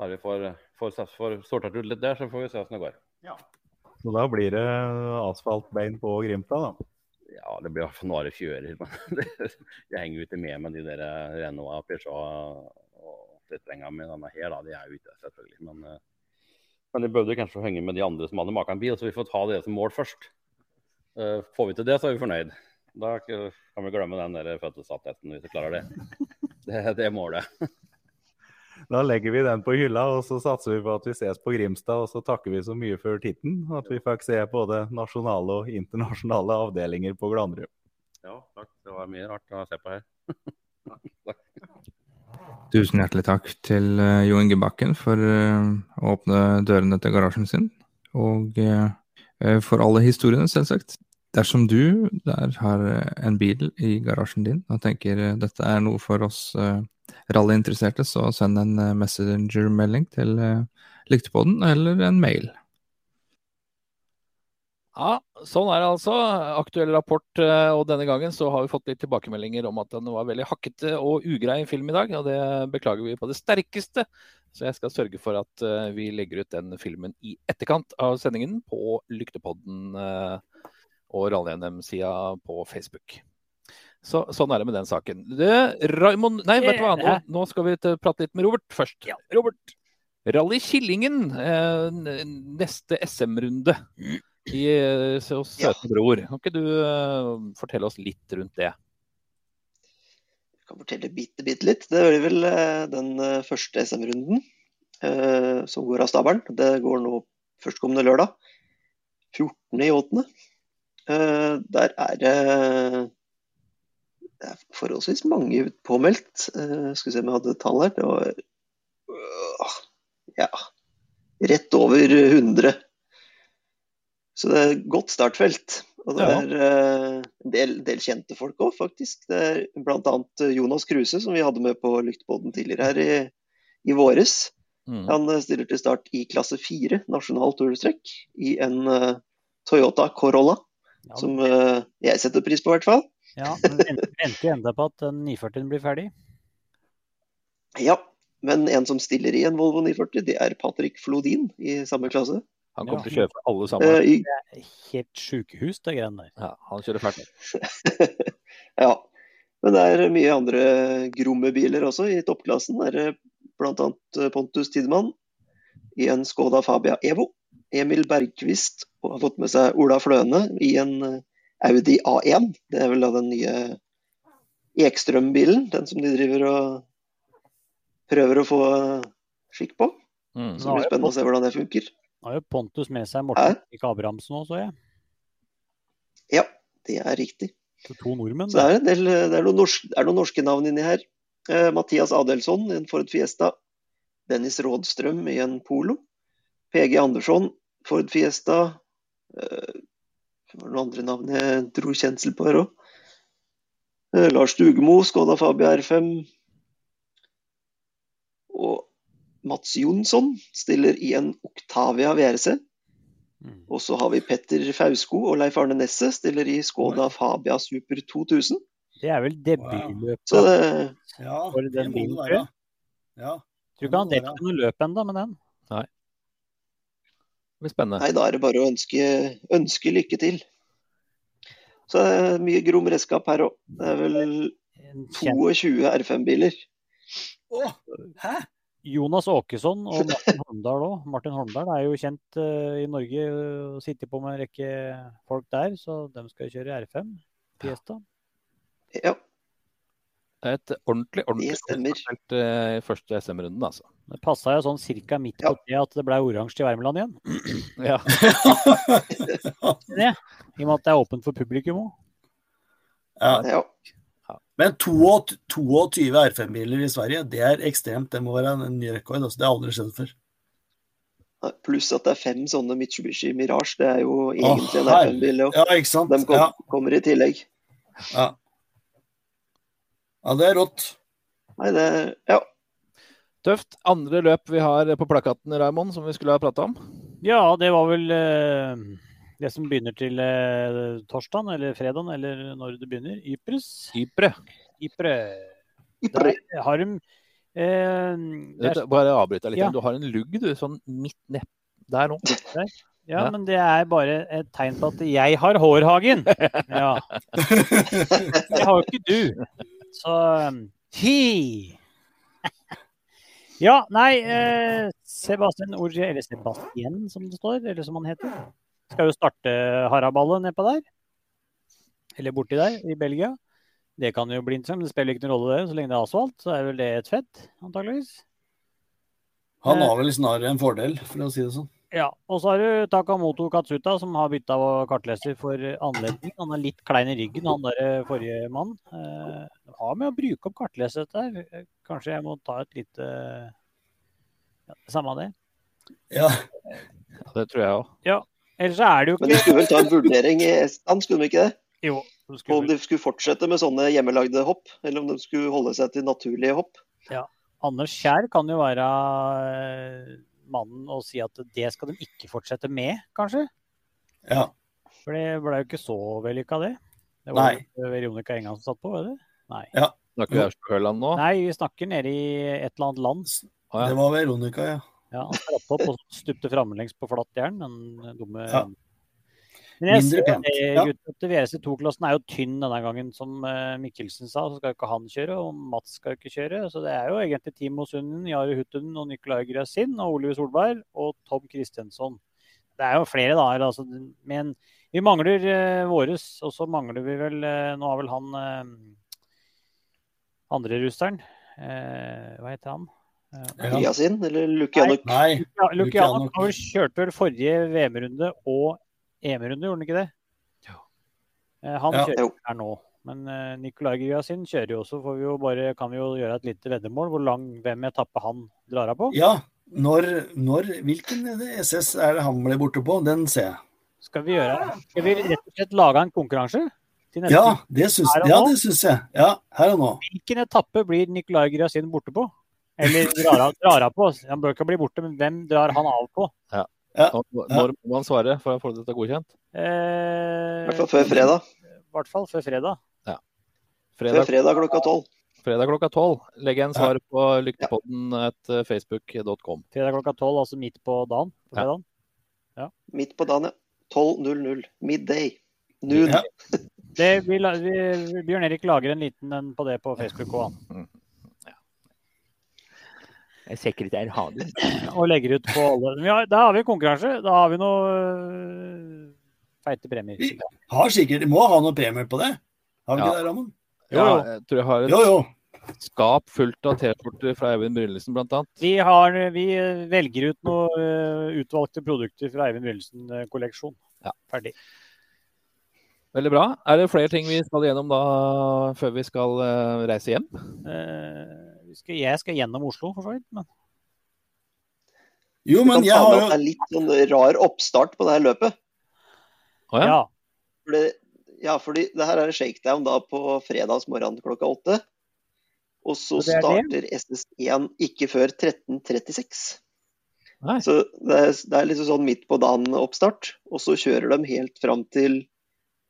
bare vi får, får, får sortert ut litt der, så får vi se hvordan det går. Så da blir det asfaltbein på Grimstad, da. Ja, det blir i hvert fall noe fjører. Men det, jeg henger jo ikke med med de der Renault, Peugeot og Citroën mine denne her, da. De er jo ute, selvfølgelig. Men, eh, men de burde kanskje henge med de andre som hadde maken bil, så vi får ta det som mål først. Eh, Får vi til det, så er vi fornøyd. Da kan vi glemme den der fødselsattesten hvis vi klarer det. Det, det er målet. Da legger vi den på hylla, og så satser vi på at vi ses på Grimstad. Og så takker vi så mye for titten, at vi fikk se både nasjonale og internasjonale avdelinger på Glandrud. Ja, takk. Det var mye rart å se på her. Tusen hjertelig takk til eh, Jo Inge Bakken for eh, å åpne dørene til garasjen sin. Og eh, for alle historiene, selvsagt. Dersom du der har en bil i garasjen din og tenker dette er noe for oss rallyinteresserte, så send en eh, messenger-melding til eh, Lyktepodden eller en mail. Ja, sånn er det altså. Aktuell rapport, eh, og denne gangen så har vi fått litt tilbakemeldinger om at den var veldig hakkete og ugrei film i dag, og det beklager vi på det sterkeste. Så jeg skal sørge for at vi legger ut den filmen i etterkant av sendingen på Lyktepodden og Rally-NM-sida på Facebook. Så, sånn er det med den saken. Det, Raimond Nei, vet du hva? Nå, nå skal vi til- prate litt med Robert først. Robert. Rally Killingen, eh, neste SM-runde i eh, så søte bror. Kan ikke du eh, fortelle oss litt rundt det? Jeg kan fortelle bitte, bitte litt. Det blir vel eh, den eh, første SM-runden eh, som går av stabelen. Det går nå førstkommende lørdag. 14. i 8. Eh, der er det det er forholdsvis mange påmeldt. Uh, skal vi se om jeg hadde tall her. Det var uh, ja, rett over 100. Så det er et godt startfelt. Og det er en en del, del kjente folk òg, faktisk. Det er bl.a. Jonas Kruse, som vi hadde med på Lyktbåten tidligere her i, i våres. Mm. Han eh, stiller til start i klasse 4, nasjonal turstrekk, i en eh, Toyota Corolla. Ja, Som eh, jeg setter pris på, i hvert fall. Ja, men venter enda på at den 940-en blir ferdig. Ja, men en som stiller i en Volvo 940, det er Patrick Flodin i samme klasse. Han kommer Ja. til å kjøre for alle sammen. Eh, i, Det er helt sjukehus, det greiene der. Ja, han kjører fælt. ja. Men det er mye andre Gromme-biler også i toppklassen. Det er bl.a. Pontus Tidemann i en Skoda Fabia Evo. Emil Bergqvist har fått med seg Ola Fløne i en eh, Audi A1. Det er vel da den nye Ekstrøm-bilen. Den som de driver og prøver å få skikk på. Mm. Så det blir spennende å se hvordan det funker. Nå har jo Pontus med seg Morten Erik Abrahamsen òg, så jeg. Ja, det er riktig. Så to nordmenn. Så det er, en del, det er, noen, norsk, er noen norske navn inni her. Eh, Mathias Adelsson i en Ford Fiesta. Dennis Rådstrøm i en Polo. PG Andersson, Ford Fiesta. Eh, det var noen andre navn jeg dro kjensel på her òg. Eh, Lars Dugemo, Skoda Fabia R5. Og Mats Jonsson stiller i en Octavia VRC. Mm. Og så har vi Petter Fausko og Leif Arne Nesse stiller i Skoda Fabia Super 2000. Det er vel debutløpet wow. det, Ja, for den bilen, tror jeg. Ja. Tror ikke han dekker noe løp ennå med den. Det blir spennende. nei, da er det bare å ønske, ønske lykke til. Så det er mye grom redskap her òg. Det er vel 22 R5-biler. Å, hæ? Jonas Åkesson og Martin Holmdal òg. Martin Holmdal er jo kjent uh, i Norge og sitter på med en rekke folk der, så de skal kjøre R5. Fiesta. Ja, Et ordentlig, ordentlig Det stemmer. eh, i første SM-runden, altså. Det passa jo sånn cirka midt på det at det ble oransje i Värmland igjen. Ja. Det, I og med at det er åpent for publikum òg. ja. ja. Men 22 22 R5-biler i Sverige, det er ekstremt. Det må være en ny rekord. Altså. Det har aldri skjedd før. Pluss at det er fem sånne Mitsubishi Mirage. Det er jo egentlig en R5-bil. Ja, ikke sant? De kom, Ja, kommer i tillegg. ja. Ja, det er rått. Nei, det Ja. Tøft. Andre løp vi har på plakaten, Raymond, som vi skulle ha prata om? Ja, det var vel eh, det som begynner til eh, torsdagen eller fredagen, eller når det begynner. Ypres. Ypre. Ypre. Ypre. Der har de eh, det er, Bare avbryt deg litt. Ja. Du har en lugg du, sånn midt ned der nå. ja, ja. men det er bare et tegn på at jeg har hårhagen. Ja. Det har jo ikke du. Så um, hi! Ja, nei eh, Sebastian Orge, eller Sebastian som det står, eller som han heter, skal jo starte haraballet nedpå der. Eller borti der, i Belgia. Det kan jo bli interessant, men det spiller ikke noen rolle det. Så lenge det er asfalt, så er vel det et fett, antageligvis. Han har vel snarere en fordel, for å si det sånn. Ja, og så har du Takamoto Katsuta, som har bytta kartleser for anledning. Han er litt klein i ryggen, han der eh, forrige mann. Eh, har med å bruke opp kartleser dette her. Eh, Kanskje jeg må ta et lite ja, Samme det. Ja, Ja, det tror jeg òg. Ellers er det jo ikke Men de skulle vel ta en vurdering i Estland, skulle de ikke det? Jo, skulle om de skulle fortsette med sånne hjemmelagde hopp, eller om de skulle holde seg til naturlige hopp. Ja. Anders Kjær kan jo være eh, mannen og si at det skal de ikke fortsette med, kanskje. ja. For det ble jo ikke så vellykka, det. Det var Nei. jo Veronica Engan som satt på, var det? Nei. Snakker vi Aurskog-Høland nå? Nei, vi snakker nede i et eller annet land. Det var Veronica, ja. Ja, han spratt opp og stupte framlengs på flatt jern, den dumme Ja. Men jeg ser det, ja. gutten til VRC2-klassen er jo tynn denne gangen, som eh, Mikkelsen sa. Så skal jo ikke han kjøre, og Mats skal jo ikke kjøre. Så det er jo egentlig Timo Sunden, Jari Hutten og Nicolai Grasin og Oliver Solberg og Tom Kristensson. Det er jo flere, da. Altså, men vi mangler eh, våres, og så mangler vi vel eh, Nå har vel han eh, andre russeren eh, Hva heter han? Eh, Ja. Eller Lukianuk. Nei. ja, Lukianov. Lukianov har kjørt vel forrige VM-runde og EM-runde, gjorde han ikke det? Jo. Han Ja. kjører Jo. her nå. Men uh, Nicolai Griasin kjører jo også. Får vi jo bare, kan vi jo gjøre et lite veddemål hvor lang, hvem etappe han drar av på. Ja, når, når Hvilken SS er det han ble borte på? Den ser jeg. Skal vi gjøre Skal vi rett og slett lage en konkurranse? Til neste Ja, det syns, ja, det syns jeg. Ja, her og nå. Hvilken etappe blir Nicolai Gryasin borte på? Eller drar av, drar på? Han bør ikke bli borte, men hvem drar han av på? Og Når må man svare for å få dette godkjent? Eh, I hvert fall før fredag. I hvert fall før fredag. Før Fredag, fredag klokka tolv. fredag klokka tolv. Legg igjen svar på lyktepodden etter facebook.com. Fredag klokka tolv, altså midt på dagen. På Ja. ja. Midt på dagen, ja. 12.00. Midday. Noon. Ja. Det, vi, vi, Bjørn Erik lager en liten en på det på Facebook òg, Jeg Hagen. og legger ut på alle. Ja, da har vi konkurranse. Da har vi noe øh, feite premier. Vi har sikkert, må ha noe premier på det. Har vi Ja. ikke det, Ramon? Jo, Ja, jeg tror jeg har et Jo, jo. skap fullt av T-skjorter fra Eivind Brynildsen, annet. Vi, har, vi velger ut noen øh, utvalgte produkter fra Eivind Brynildsen-kolleksjon. Ja. Ferdig. Veldig bra. Er det flere ting vi skal gjennom da før vi skal reise hjem? Eh, skal, jeg skal gjennom Oslo, for så vidt. Men Jo, men jeg har jo det er litt sånn rar oppstart på det her løpet. Å ja? ja. For ja, fordi det her er shakedown da på fredagsmorgen klokka åtte. Og så er starter SS1 ikke før 13.36. Så det er, det er liksom sånn midt på dagen-oppstart. Og så kjører de helt fram til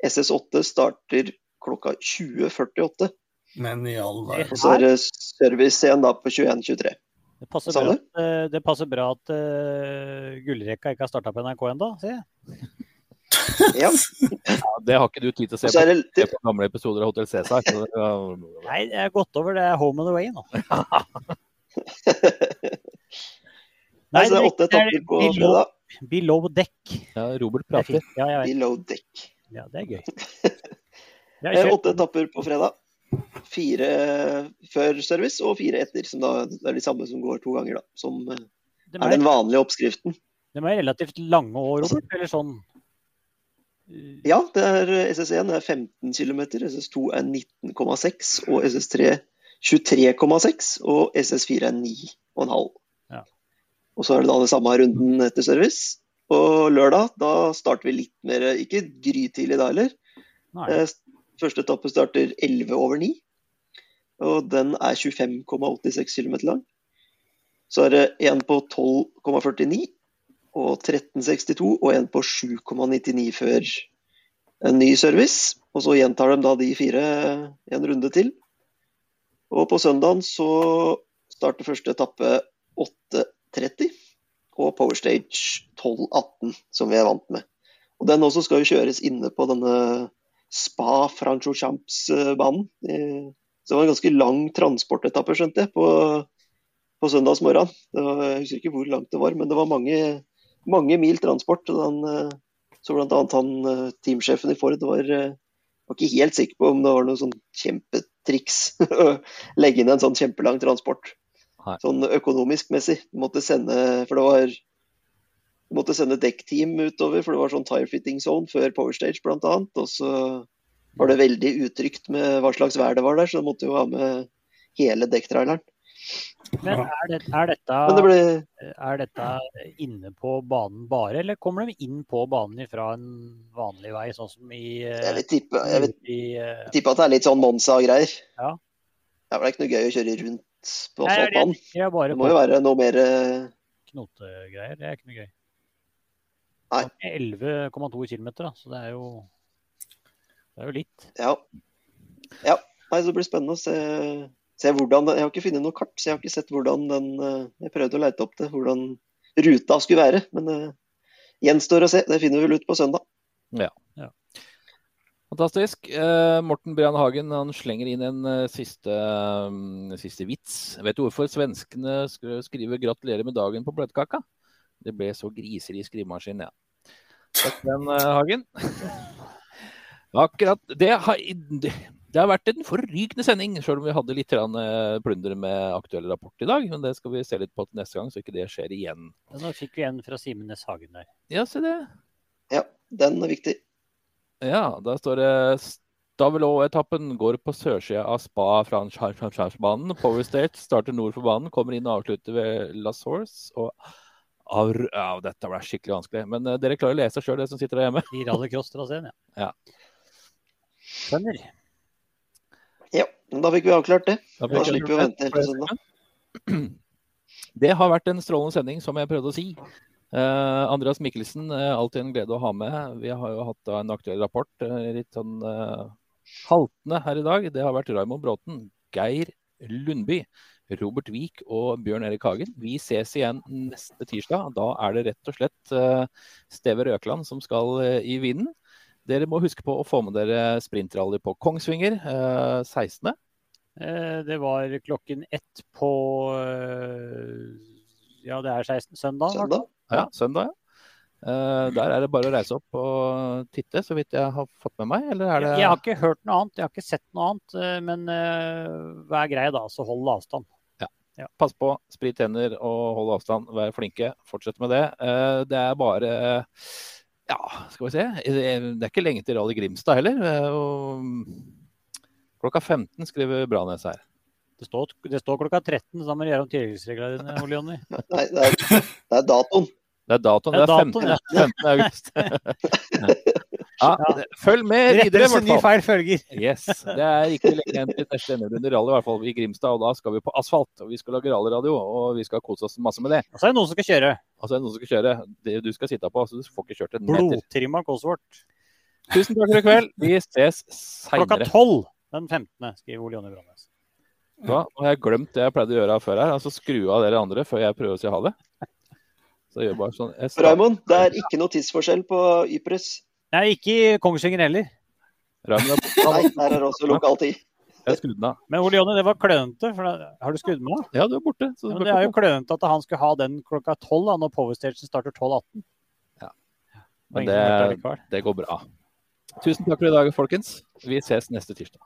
SS8 starter klokka 20.48. Men i all Og så er det service igjen da på 21.23. Det passer bra, at, eh, det passer bra at uh, gullrekka ikke har starta på NRK ennå, sier jeg. Ja. Ja, det har ikke du tid til å se på, det, på gamle episoder av Hotell Cæsar. så. Nei, jeg har gått over det er home and away nå. Nei, altså, det er åtte er etapper på fredag. below deck. Ja, Robert er prater. Ja. Below deck. Ja, det er gøy. Eh, Åtte etapper på fredag. Fire før service og fire etter. Som da er de samme som går to ganger, da. Som eh, De er er, den vanlige oppskriften. de er relativt lange år, Robert. Eller sånn Ja, det er eh, SS1 er 15 km, SS2 er 19,6 og SS3 23,6 og SS4 er 9,5. Ja. Og så er det da det samme runden etter service. Og lørdag, da starter vi litt mer Ikke grytidlig da heller. Første etappe starter 11 over 9. Og den er 25,86 km lang. Så er det en på 12,49 og 13,62 og en på 7,99 før en ny service. Og så gjentar de da de fire en runde til. Og på søndagen så starter første etappe 8.30 og Power Stage 12.18, som vi er vant med. Og den også skal jo kjøres inne på denne Spa Franchochamps-banen. Eh, Så det var en ganske lang transportetappe, skjønte jeg, på, på søndagsmorgen. Jeg husker ikke hvor langt det var, men det var mange, mange mil transport. Den, eh, så annet han eh, teamsjefen i Ford var, var ikke helt sikker på om det var noe sånn kjempetriks å legge inn en sånn kjempelang transport. Nei. Sånn økonomisk messig. Måtte sende For det var måtte sende dekkteam utover, for det var sånn tire fitting zone før Power Stage annet. Og så var det veldig utrygt med hva slags vær det var der, så da måtte jo ha med hele dekktraileren. Men er, det, er, dette, Men det ble er dette inne på banen bare, eller kommer de inn på banen fra en vanlig vei, sånn som i, Jeg eh, vil tippe, jeg vil i eh, tippe at det er litt sånn Monza-greier. Ja. Det er vel ikke noe gøy å kjøre rundt på asfaltbanen. det jeg bare Det må på jo være noe mer eh, knotegreier. Det er ikke noe gøy. Nei. Det er 11,2 km, så det er jo det er jo litt. Ja. ja. Nei, så det blir spennende å se, se hvordan Jeg har ikke funnet noe kart, så jeg har ikke sett hvordan den eh, Jeg prøvde å leite opp det, hvordan ruta skulle være. Men det gjenstår å se. Det finner vi vel ut på søndag. Ja. ja. Fantastisk. Eh, Morten Brian Hagen han slenger inn en eh, siste, um, siste vits. Vet du hvorfor svenskene skriver 'gratulerer med dagen' på bløtkaka? Det ble så griser i skrivemaskin, ja. Takk for den, eh, Hagen. Akkurat. Det har, det, har vært en forrykende sending, selv om vi hadde litt eh, plunder med aktuell rapport i dag. Men det skal vi se litt på til neste gang, så ikke det skjer igjen. Nå fikk vi en fra Simen Næss Hagen der. Ja, se det. Ja, den er viktig. Ja, da står det Stavelå-etappen går på sørsida av Spa franchise-banen. Power State starter nord for banen, kommer inn og avslutter ved La Source. Og Aur ja, dette ble skikkelig vanskelig. Men uh, dere klarer å lese sjøl, dere som sitter der hjemme. I rallycross-traseen, ja. Ja. Skjønner. Ja, men da fikk vi avklart det. Da Da slipper vi å vente helt til søndag. Det har vært en strålende sending, som jeg prøvde å si. Uh, Andreas Mikkelsen, uh, alltid en glede å ha med. Vi har jo hatt da en aktuell rapport, litt sånn haltende her i dag. Det har vært Raymond Bråten, Geir Lundby, Robert Wiik og Bjørn Erik Hagen. Vi ses igjen neste tirsdag. Da er det rett og slett eh, Steve Røkland som skal eh, i vinden. Dere må huske på å få med dere sprintrally på Kongsvinger eh, 16. Eh, Det var klokken ett på Ja, det er 16. søndag. Søndag. Ja, søndag, ja. Eh, der er det bare å reise opp og titte, så vidt jeg har fått med meg. Eller er det Jeg har ikke hørt noe annet, jeg har ikke sett noe annet. Men hva vær grei, da, så hold avstand. Pass på, sprit tenner og hold avstand. Vær flinke. Fortsett med det. Eh, Det er bare Ja, skal vi se. Det er ikke lenge til Rally Grimstad heller. Eh, Klokka 15 skriver Branes her. Det står, det står klokka 13, så da må du gjøre om tilleggsreglene dine, Ole Jonny. Nei, det er, det er datoen. Det er datoen. Det Det er er 15. ja. 15. august. ja, følg med videre, i hvert fall. feil følger. Yes, Det er ikke lenge igjen til neste NM-runde rally, i hvert fall i Grimstad. Og da skal vi på asfalt. Og vi skal lage rallyradio, og vi skal kose oss masse med det. Og så er det noen som skal kjøre. Og så er det noen som skal kjøre. Det du skal sitte på, så du får ikke kjørt en meter. Blodtrimma Cosworth. Tusen takk for i kveld. Vi ses Klokka seinere. tolv den 15., skriver Ole Jonny Brandnes. Ja, har jeg glemt det jeg pleide å gjøre før her. Altså skru av dere andre før jeg prøver å si ha det. Så jeg gjør bare sånn. Raymond, det er ikke noe tidsforskjell på Ypres. Nei, ikke i Kongsvinger heller. Er. Nei, der er det også lokaltid. Jeg skrudde den av. Men Ole Jonny, det var klønete. For da, har du skrudd den av? Ja, du er borte. Så Ja, men det er jo klønete at han skulle ha den klokka tolv, når Powerstation starter 12.18. Ja. Det Men det, det går bra. Tusen takk for i dag, folkens. Vi ses neste tirsdag.